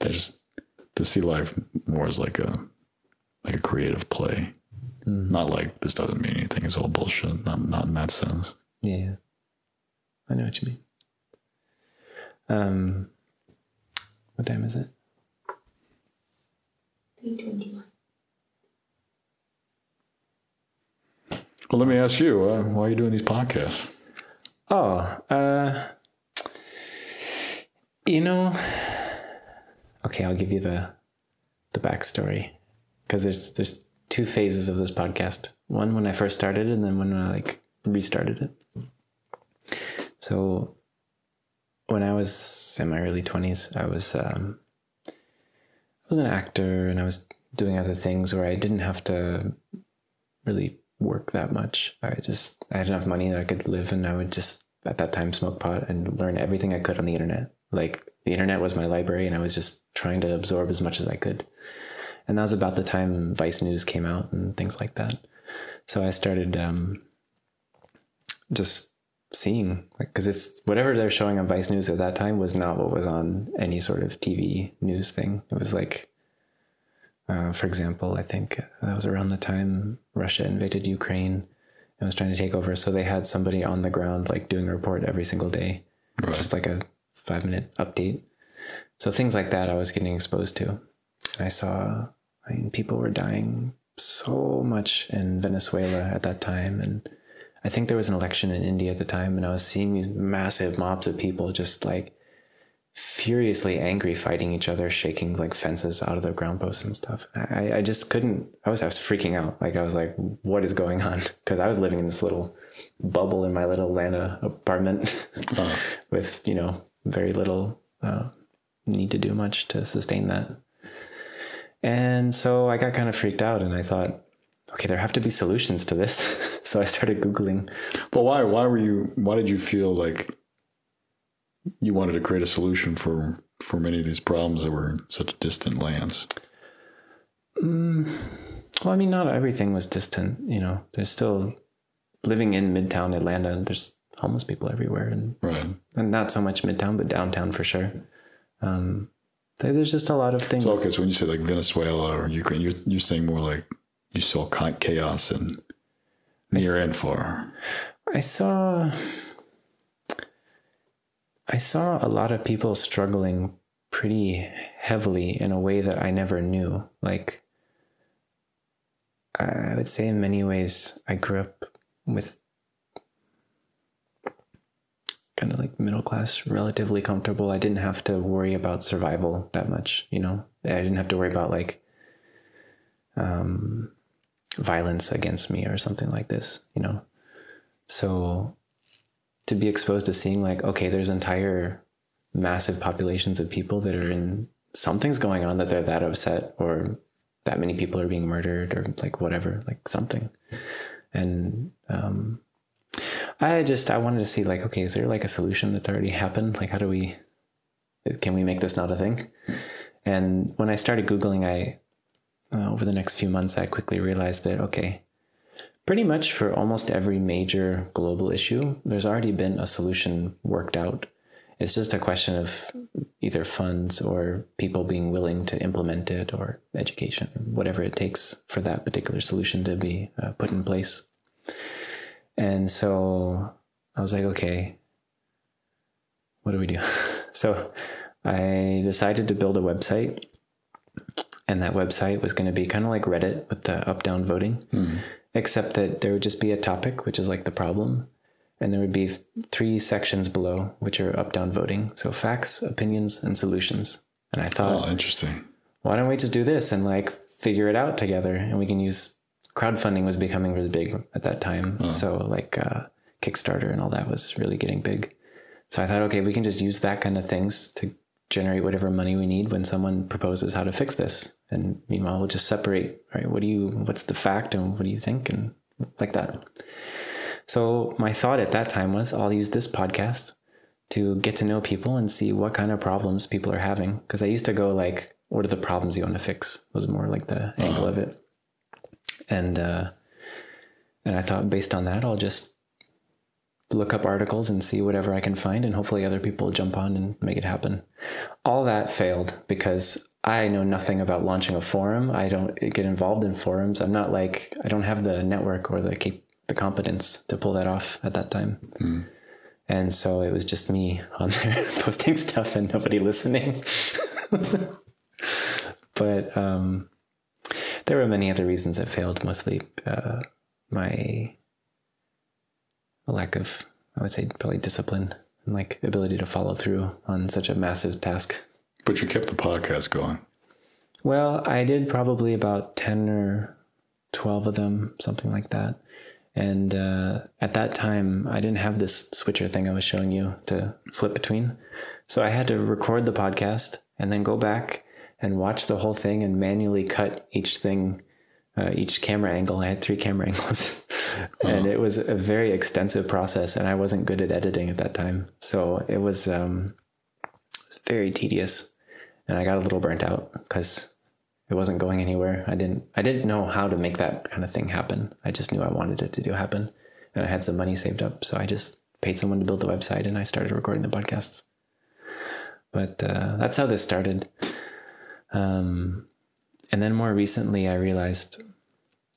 to just to see life more as like a like a creative play, not like this doesn't mean anything. It's all bullshit. Not not in that sense. Yeah. I know what you mean. Um, what time is it? 321. Well, let me ask you, uh, why are you doing these podcasts? Oh, uh, you know, okay, I'll give you the the backstory because there's there's two phases of this podcast. One when I first started, and then when I like restarted it. So, when I was in my early twenties, I was um, was an actor, and I was doing other things where I didn't have to really work that much. I just I had enough money that I could live, and I would just at that time smoke pot and learn everything I could on the internet. Like the internet was my library, and I was just trying to absorb as much as I could. And that was about the time Vice News came out and things like that. So I started um, just seeing like because it's whatever they're showing on Vice News at that time was not what was on any sort of TV news thing. It was like uh, for example, I think that was around the time Russia invaded Ukraine and was trying to take over. So they had somebody on the ground, like doing a report every single day, Right. just like a five minute update. So things like that I was getting exposed to. I saw, I mean, people were dying so much in Venezuela at that time. And I think there was an election in India at the time. And I was seeing these massive mobs of people just like furiously angry, fighting each other, shaking like fences out of their ground posts and stuff. I, I just couldn't. I was I was freaking out. Like I was like, what is going on? Because I was living in this little bubble in my little Atlanta apartment Uh, with you know very little uh, need to do much to sustain that. And so I got kind of freaked out, and I thought, okay, there have to be solutions to this. so I started googling. but why? Why were you? Why did you feel like you wanted to create a solution for for many of these problems that were in such distant lands? Well, I mean, not everything was distant. You know, there's still living in Midtown Atlanta. There's homeless people everywhere, and Right. and not so much Midtown, but downtown for sure. Um, there's just a lot of things. So okay, so when you say like Venezuela or Ukraine, you're you're saying more like you saw chaos and near and far. I saw I saw a lot of people struggling pretty heavily in a way that I never knew. Like I would say in many ways I grew up with kind of like middle class, relatively comfortable. I didn't have to worry about survival that much, you know. I didn't have to worry about like um violence against me or something like this, you know. So to be exposed to seeing like, okay, there's entire massive populations of people that are in something's going on that they're that upset or that many people are being murdered or like whatever, like something. And um I just I wanted to see like, okay, is there like a solution that's already happened? Like how do we can we make this not a thing? And when I started Googling, I uh, over the next few months, I quickly realized that, okay, pretty much for almost every major global issue, there's already been a solution worked out. It's just a question of either funds or people being willing to implement it or education, whatever it takes for that particular solution to be uh, put in place. And so I was like, okay, what do we do? so I decided to build a website and that website was going to be kind of like Reddit with the up down voting, except that there would just be a topic, which is like the problem, and there would be three sections below, which are up down voting. So facts, opinions, and solutions. And I thought, Oh, interesting. why don't we just do this and like figure it out together? And we can use crowdfunding was becoming really big at that time. So like uh, kickstarter and all that was really getting big. So i thought okay we can just use that kind of things to generate whatever money we need when someone proposes how to fix this and meanwhile we'll just separate right what do you what's the fact and what do you think and like that so my thought at that time was i'll use this podcast to get to know people and see what kind of problems people are having. Because I used to go like, "What are the problems you want to fix?" Was more like the angle of it, and uh, and I thought based on that, I'll just look up articles and see whatever I can find, and hopefully other people jump on and make it happen. All that failed because I know nothing about launching a forum. I don't get involved in forums. I'm not like I don't have the network or the cap- the competence to pull that off at that time. And so it was just me on there posting stuff and nobody listening. but um, there were many other reasons it failed, mostly uh, my lack of, I would say, probably discipline and like ability to follow through on such a massive task. But you kept the podcast going. Well, I did probably about 10 or 12 of them, something like that. And uh, at that time, I didn't have this switcher thing I was showing you to flip between. So I had to record the podcast and then go back and watch the whole thing and manually cut each thing, uh, each camera angle. I had three camera angles. and it was a very extensive process. And I wasn't good at editing at that time. So it was, um, it was very tedious. And I got a little burnt out because it wasn't going anywhere. I didn't I didn't know how to make that kind of thing happen. I just knew I wanted it to do happen. And I had some money saved up, so I just paid someone to build the website and I started recording the podcasts. But uh, that's how this started. Um, and then more recently, I realized,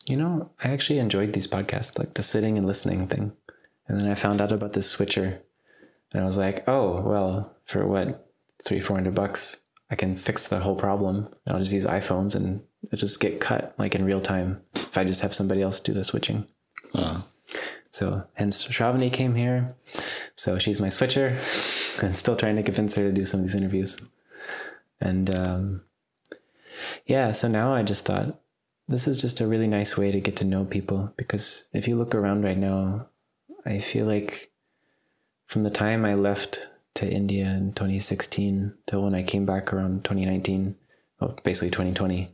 you know, I actually enjoyed these podcasts, like the sitting and listening thing. And then I found out about this switcher, and I was like, oh, well, for what three, four hundred bucks, I can fix the whole problem. I'll just use iPhones and it'll just get cut like in real time if I just have somebody else do the switching. So hence Shravani came here. So she's my switcher. I'm still trying to convince her to do some of these interviews. And um, yeah, so now I just thought this is just a really nice way to get to know people because if you look around right now, I feel like from the time I left to India in 2016 till when I came back around 2019, well, basically 2020,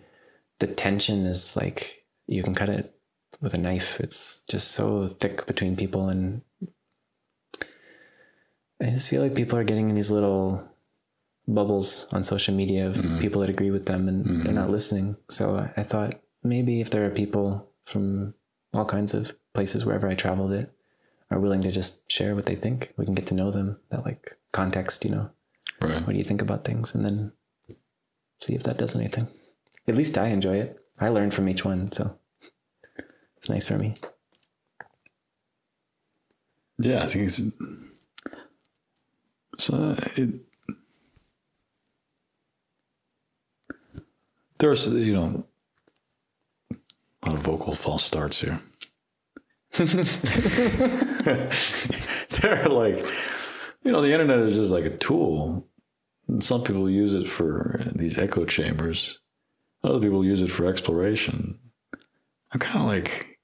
the tension is like you can cut it with a knife. It's just so thick between people, and I just feel like people are getting in these little bubbles on social media of mm-hmm. people that agree with them, and they're mm-hmm. not listening. So I thought maybe if there are people from all kinds of places wherever I traveled, that are willing to just share what they think, we can get to know them. That like context, you know, Right. what do you think about things, and then see if that does anything. At least I enjoy it. I learn from each one, so it's nice for me. Yeah, I think it's so it. There's you know a lot of vocal false starts here. They're like, you know, the internet is just like a tool. And some people use it for these echo chambers. Other people use it for exploration. I'm kind of like,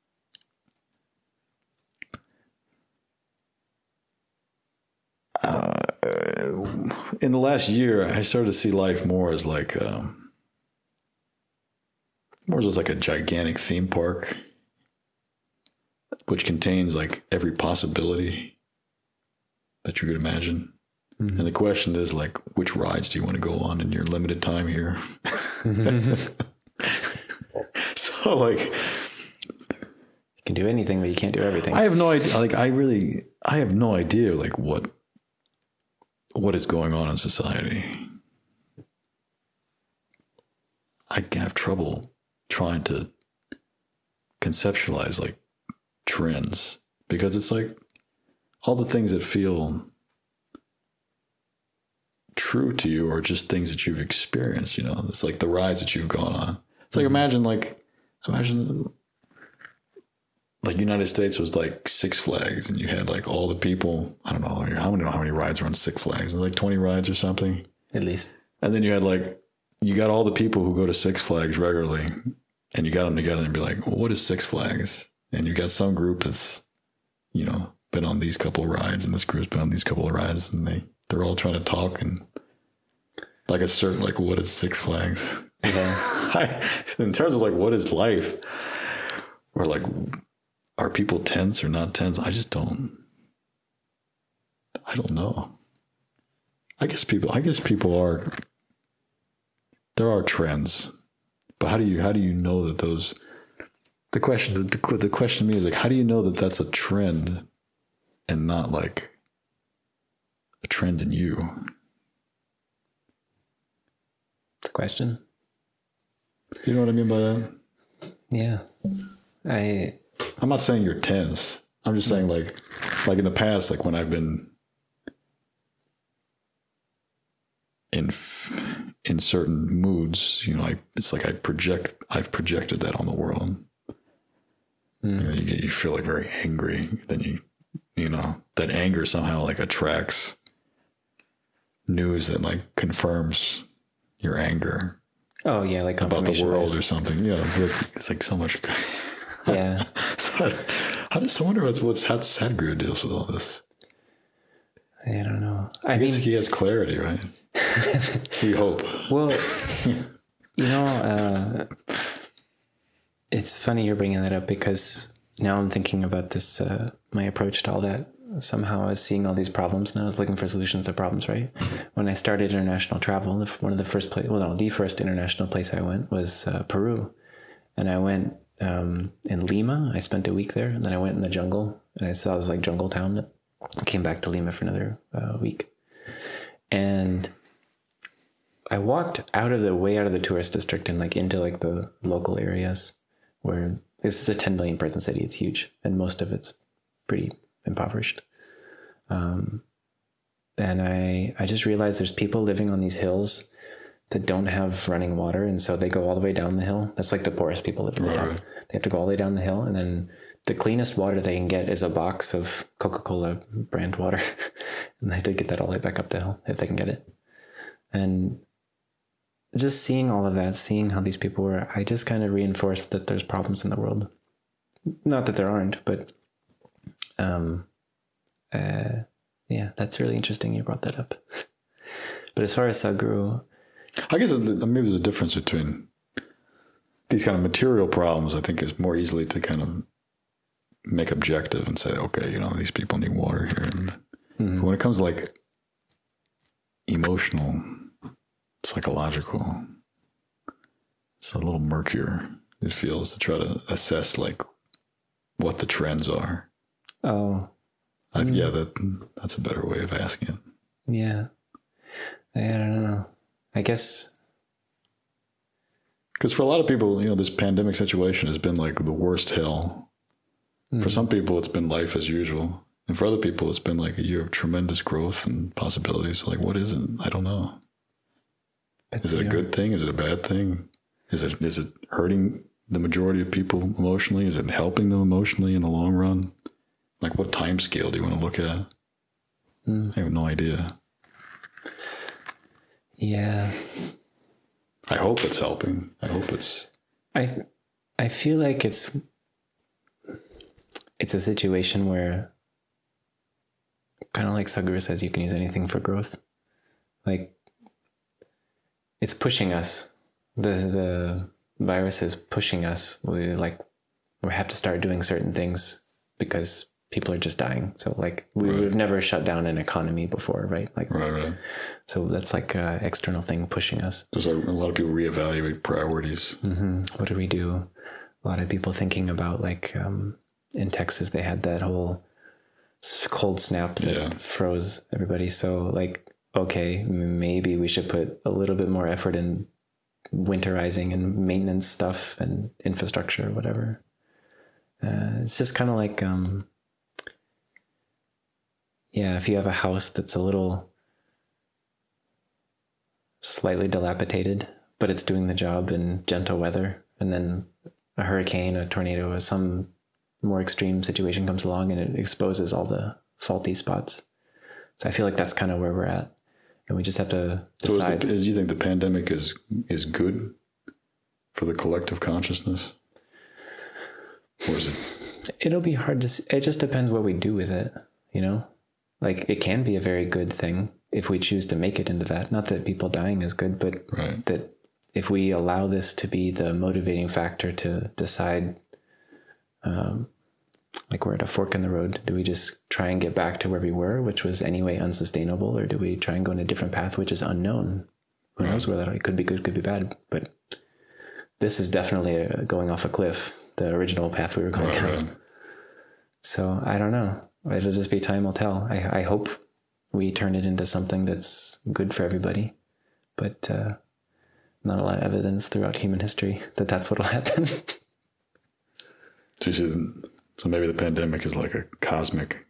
in the last year, I started to see life more as like, um, more as like a gigantic theme park, which contains like every possibility that you could imagine. Mm-hmm. And the question is like, which rides do you want to go on in your limited time here? Mm-hmm. so like, You can do anything, but you can't do everything. I have no idea. Like, I really, I have no idea. Like, what, what is going on in society? I have trouble trying to conceptualize like trends because it's like all the things that feel true to you are just things that you've experienced. You know, it's like the rides that you've gone on. It's like mm-hmm. imagine like imagine like United States was like Six Flags, and you had like all the people. I don't know how many, I don't know how many rides are on Six Flags. Like twenty rides or something. At least. And then you had like you got all the people who go to Six Flags regularly, and you got them together and be like, well, "What is Six Flags?" And you got some group that's you know been on these couple of rides, and this group's been on these couple of rides, and they they're all trying to talk and like a certain like what is Six Flags? Yeah. in terms of like what is life, or like are people tense or not tense? I just don't. I don't know. I guess people. I guess people are. There are trends, but how do you how do you know that those? The question the, the question to me is like how do you know that that's a trend, and not like a trend in you? the question. You know what I mean by that? Yeah. I I'm not saying you're tense. I'm just saying like like in the past, like when I've been in in certain moods, you know, I, it's like I project I've projected that on the world. You, know, you, you feel like very angry, then you you know that anger somehow like attracts news that like confirms your anger oh yeah, like about the world bias. or something. Yeah, it's like it's like so much. Yeah. so, how does I wonder what's what's how Sadhguru deals with all this? I don't know. I I guess mean, he has clarity, right? we hope. well, you know, uh, it's funny you're bringing that up because now I'm thinking about this. Uh, my approach to all that. Somehow I was seeing all these problems and I was looking for solutions to problems. Right when I started international travel, one of the first place, well, no, the first international place I went was uh, Peru, and I went um, in Lima. I spent a week there, and then I went in the jungle and I saw this like jungle town. I came back to Lima for another uh, week, and I walked out of the way out of the tourist district and like into like the local areas where this is a 10 million person city. It's huge, and most of it's pretty impoverished. Um, and I I just realized there's people living on these hills that don't have running water, and so they go all the way down the hill. That's like the poorest people live in the town. They have to go all the way down the hill, and then the cleanest water they can get is a box of Coca Cola brand water, and they have to get that all the way back up the hill if they can get it. And just seeing all of that, seeing how these people were, I just kind of reinforced that there's problems in the world. Not that there aren't, but um, uh, yeah, that's really interesting. You brought that up. But as far as Sadhguru, I guess maybe the difference between these kind of material problems, I think, is more easily to kind of make objective and say, okay, you know, these people need water here. And but when it comes to like emotional, psychological, it's a little murkier. It feels to try to assess like what the trends are. Oh, I, hmm. yeah, that that's a better way of asking it. yeah. I don't know. I guess. Because for a lot of people, you know, this pandemic situation has been like the worst hell. For hmm. some people, it's been life as usual, and for other people, it's been like a year of tremendous growth and possibilities. Like, what is it? I don't know. Is it a good thing? Is it a bad thing? Is it is it hurting the majority of people emotionally? Is it helping them emotionally in the long run? Like, what time scale do you want to look at? Hmm. I have no idea. Yeah. I hope it's helping. I hope it's I I feel like it's it's a situation where kind of like Sadhguru says you can use anything for growth. Like it's pushing us. The the virus is pushing us. We like we have to start doing certain things because people are just dying. So like we, Right. we've never shut down an economy before, right? Like right, right. so that's like a external thing pushing us. There's a, a lot of people reevaluate priorities. hmm What do we do? A lot of people thinking about like um, in Texas, they had that whole cold snap that Yeah. froze everybody. So like, okay, maybe we should put a little bit more effort in winterizing and maintenance stuff and infrastructure, or whatever. Uh, it's just kind of like, um, yeah, if you have a house that's a little slightly dilapidated, but it's doing the job in gentle weather. And then a hurricane, a tornado, or some more extreme situation comes along and it exposes all the faulty spots. So I feel like that's kind of where we're at. And we just have to So is, decide. the, is you think the pandemic is is good for the collective consciousness, or is it? It'll be hard to. See. It just depends what we do with it. You know, like it can be a very good thing if we choose to make it into that. Not that people dying is good, but Right. that if we allow this to be the motivating factor to decide, um, like we're at a fork in the road, do we just try and get back to where we were, which was anyway unsustainable, or do we try and go in a different path, which is unknown? Who knows where that it could be good, could be bad, but this is definitely a, going off a cliff. The original path we were going Right, down. right. So I don't know. It'll just be time will tell. I, I hope we turn it into something that's good for everybody, but uh, not a lot of evidence throughout human history that that's what'll happen. So, you see- so maybe the pandemic is like a cosmic.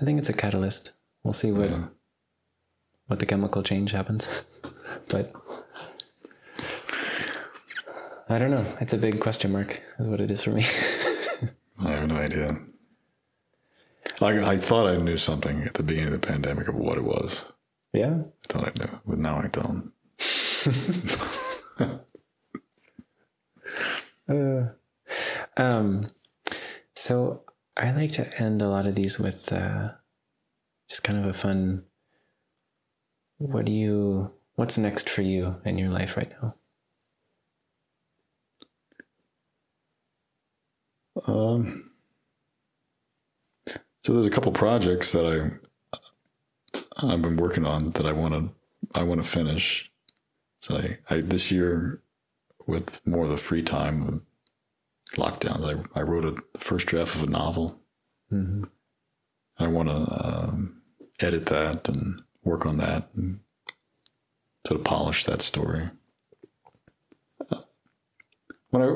I think it's a catalyst. We'll see what Yeah. what the chemical change happens, but I don't know. It's a big question mark, is what it is for me. I have no idea. I, I thought I knew something at the beginning of the pandemic of what it was. yeah. I thought I knew, but now I don't. Uh, um, so I like to end a lot of these with uh, just kind of a fun. What do you? What's next for you in your life right now? Um, so there's a couple projects that I I've been working on that I want to I want to finish. So I, I this year with more of the free time lockdowns, I I wrote a, the first draft of a novel. Mm-hmm. I want to um, edit that and work on that and sort of polish that story. Uh, When I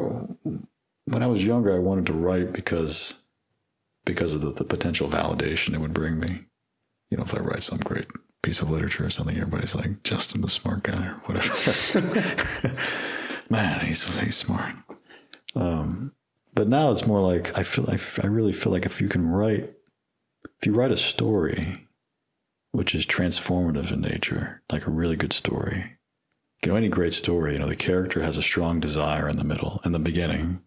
when I was younger, I wanted to write because because of the, the potential validation it would bring me. You know, if I write some great piece of literature or something, everybody's like Justin, the smart guy, or whatever. Man, he's he's smart. Um, but now it's more like I feel I, I really feel like if you can write if you write a story which is transformative in nature, like a really good story, you know, any great story, you know, the character has a strong desire in the middle, in the beginning,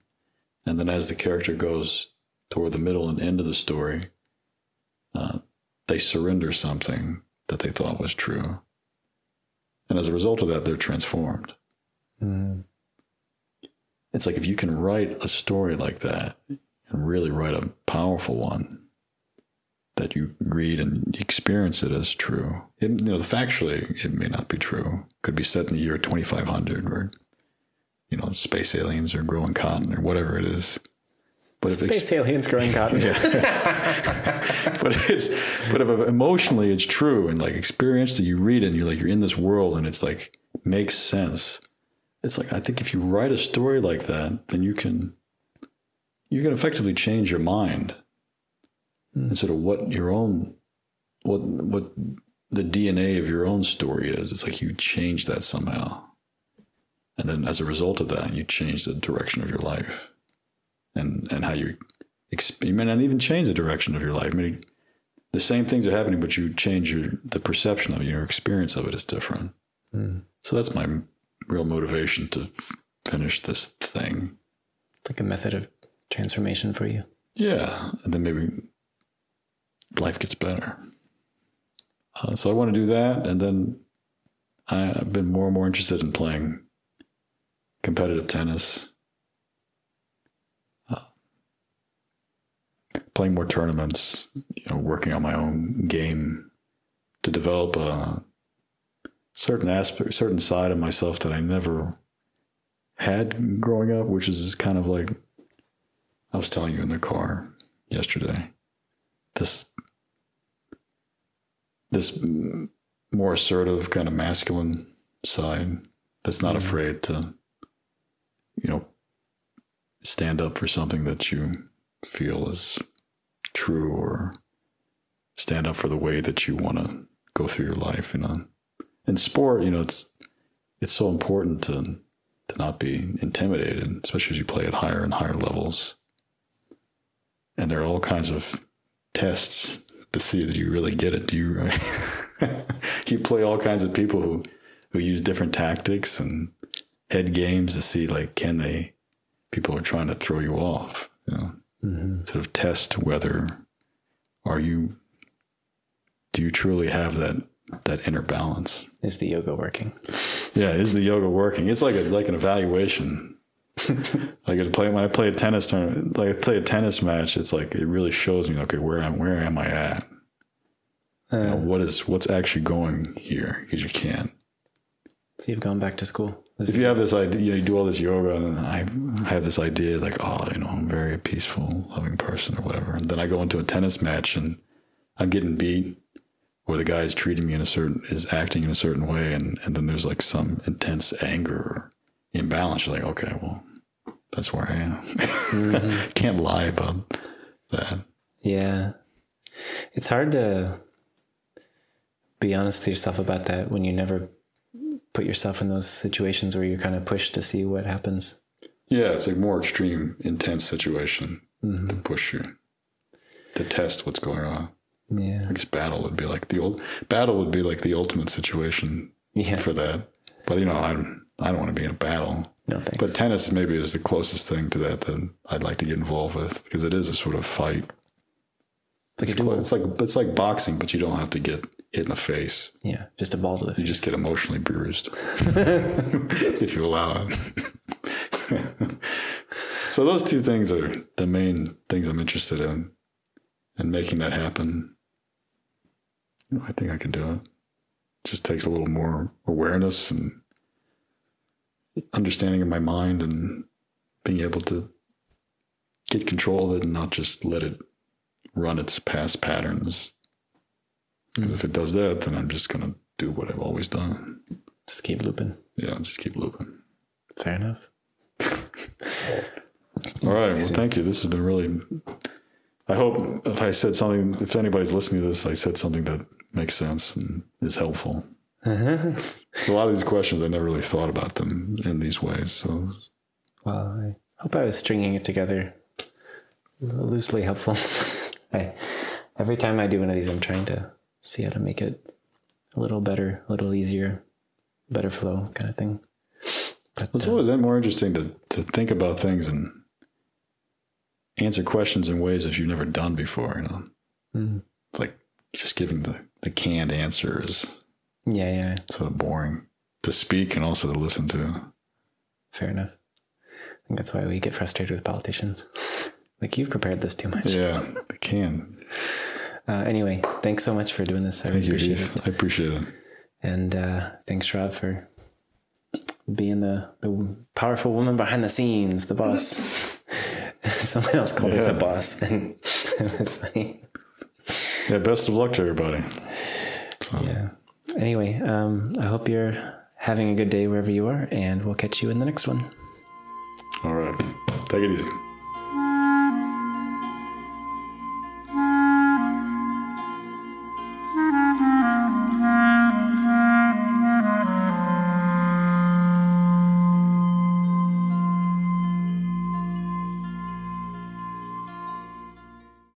and then as the character goes toward the middle and end of the story, uh, they surrender something that they thought was true, and as a result of that, they're transformed. Mm. It's like if you can write a story like that and really write a powerful one that you read and experience it as true. It, you know, the factually, it may not be true. Could be set in the year 2500 or you know, space aliens or growing cotton or whatever it is. But if Space aliens growing cotton. but it's but if emotionally it's true and like experientially you read it and you're like you're in this world and it's like makes sense. It's like I think if you write a story like that, then you can you can effectively change your mind hmm. and sort of what your own what what the DNA of your own story is. It's like you change that somehow. And then as a result of that, you change the direction of your life and, and how you, exp- you may not even change the direction of your life. I mean, the same things are happening, but you change your, the perception of it, your experience of it is different. Hmm. So that's my real motivation to finish this thing. It's like a method of transformation for you. Yeah. And then maybe life gets better. Uh, so I want to do that. And then I, I've been more and more interested in playing competitive tennis, uh, playing more tournaments, you know, working on my own game to develop a certain aspect, certain side of myself that I never had growing up, which is kind of like I was telling you in the car yesterday. This this more assertive kind of masculine side that's not mm-hmm. afraid to you know stand up for something that you feel is true or stand up for the way that you want to go through your life you know in sport you know it's it's so important to to not be intimidated especially as you play at higher and higher levels and there are all kinds of tests to see that you really get it. Do you you play all kinds of people who who use different tactics and head games to see like can they people are trying to throw you off, you know, mm-hmm. sort of test whether are you do you truly have that that inner balance. Is the yoga working? Yeah, is the yoga working? It's like a like an evaluation. like I play when I play a tennis tournament, like I play a tennis match. It's like it really shows me, okay, where am where am I at? You know, uh. what is what's actually going here? Because you can't. So you've gone back to school. This If you have this idea, you, know, you do all this yoga, and I, I have this idea like, oh, you know, I'm very peaceful, loving person, or whatever. And then I go into a tennis match, and I'm getting beat, or the guy is treating me in a certain, is acting in a certain way, and and then there's like some intense anger or imbalance. You're like, okay, well, that's where I am. Mm-hmm. Can't lie about that. Yeah. It's hard to be honest with yourself about that when you never put yourself in those situations where you're kind of pushed to see what happens. Yeah, it's a more extreme, intense situation mm-hmm. to push you to test what's going on. Yeah. I guess battle would be like the old battle would be like the ultimate situation Yeah. for that. But you know, I don't I don't want to be in a battle. No thanks. But tennis maybe is the closest thing to that that I'd like to get involved with because it is a sort of fight. like It's, it's like it's like boxing, but you don't have to get hit in the face. Yeah. Just a ball to the You face. just get emotionally bruised if you allow it. so those two things are the main things I'm interested in, and making that happen. I think I can do it. It just takes a little more awareness and understanding of my mind and being able to get control of it and not just let it run its past patterns. Because if it does that, then I'm just gonna do what I've always done. Just keep looping. Yeah, just keep looping. Fair enough. All right. Well, thank you. This has been really. I hope if I said something, if anybody's listening to this, I said something that makes sense and is helpful. a lot of these questions, I never really thought about them in these ways. So, Well, I hope I was stringing it together loosely helpful. I, every time I do one of these, I'm trying to see how to make it a little better, a little easier, better flow kind of thing. But it's uh, always more interesting to, to think about things and answer questions in ways that you've never done before. You know, mm, it's like just giving the, the canned answer is yeah, yeah, sort of boring to speak and also to listen to. fair enough. I think that's why we get frustrated with politicians. Like you've prepared this too much. Yeah, the can. Uh, anyway, thanks so much for doing this. I Thank really you, appreciate it. I appreciate it. And uh, thanks, Rob, for being the, the powerful woman behind the scenes, the boss. Someone else called her Yeah. the boss, and it was funny. Yeah, best of luck to everybody. Yeah. Anyway, um, I hope you're having a good day wherever you are, and we'll catch you in the next one. All right. Take it easy.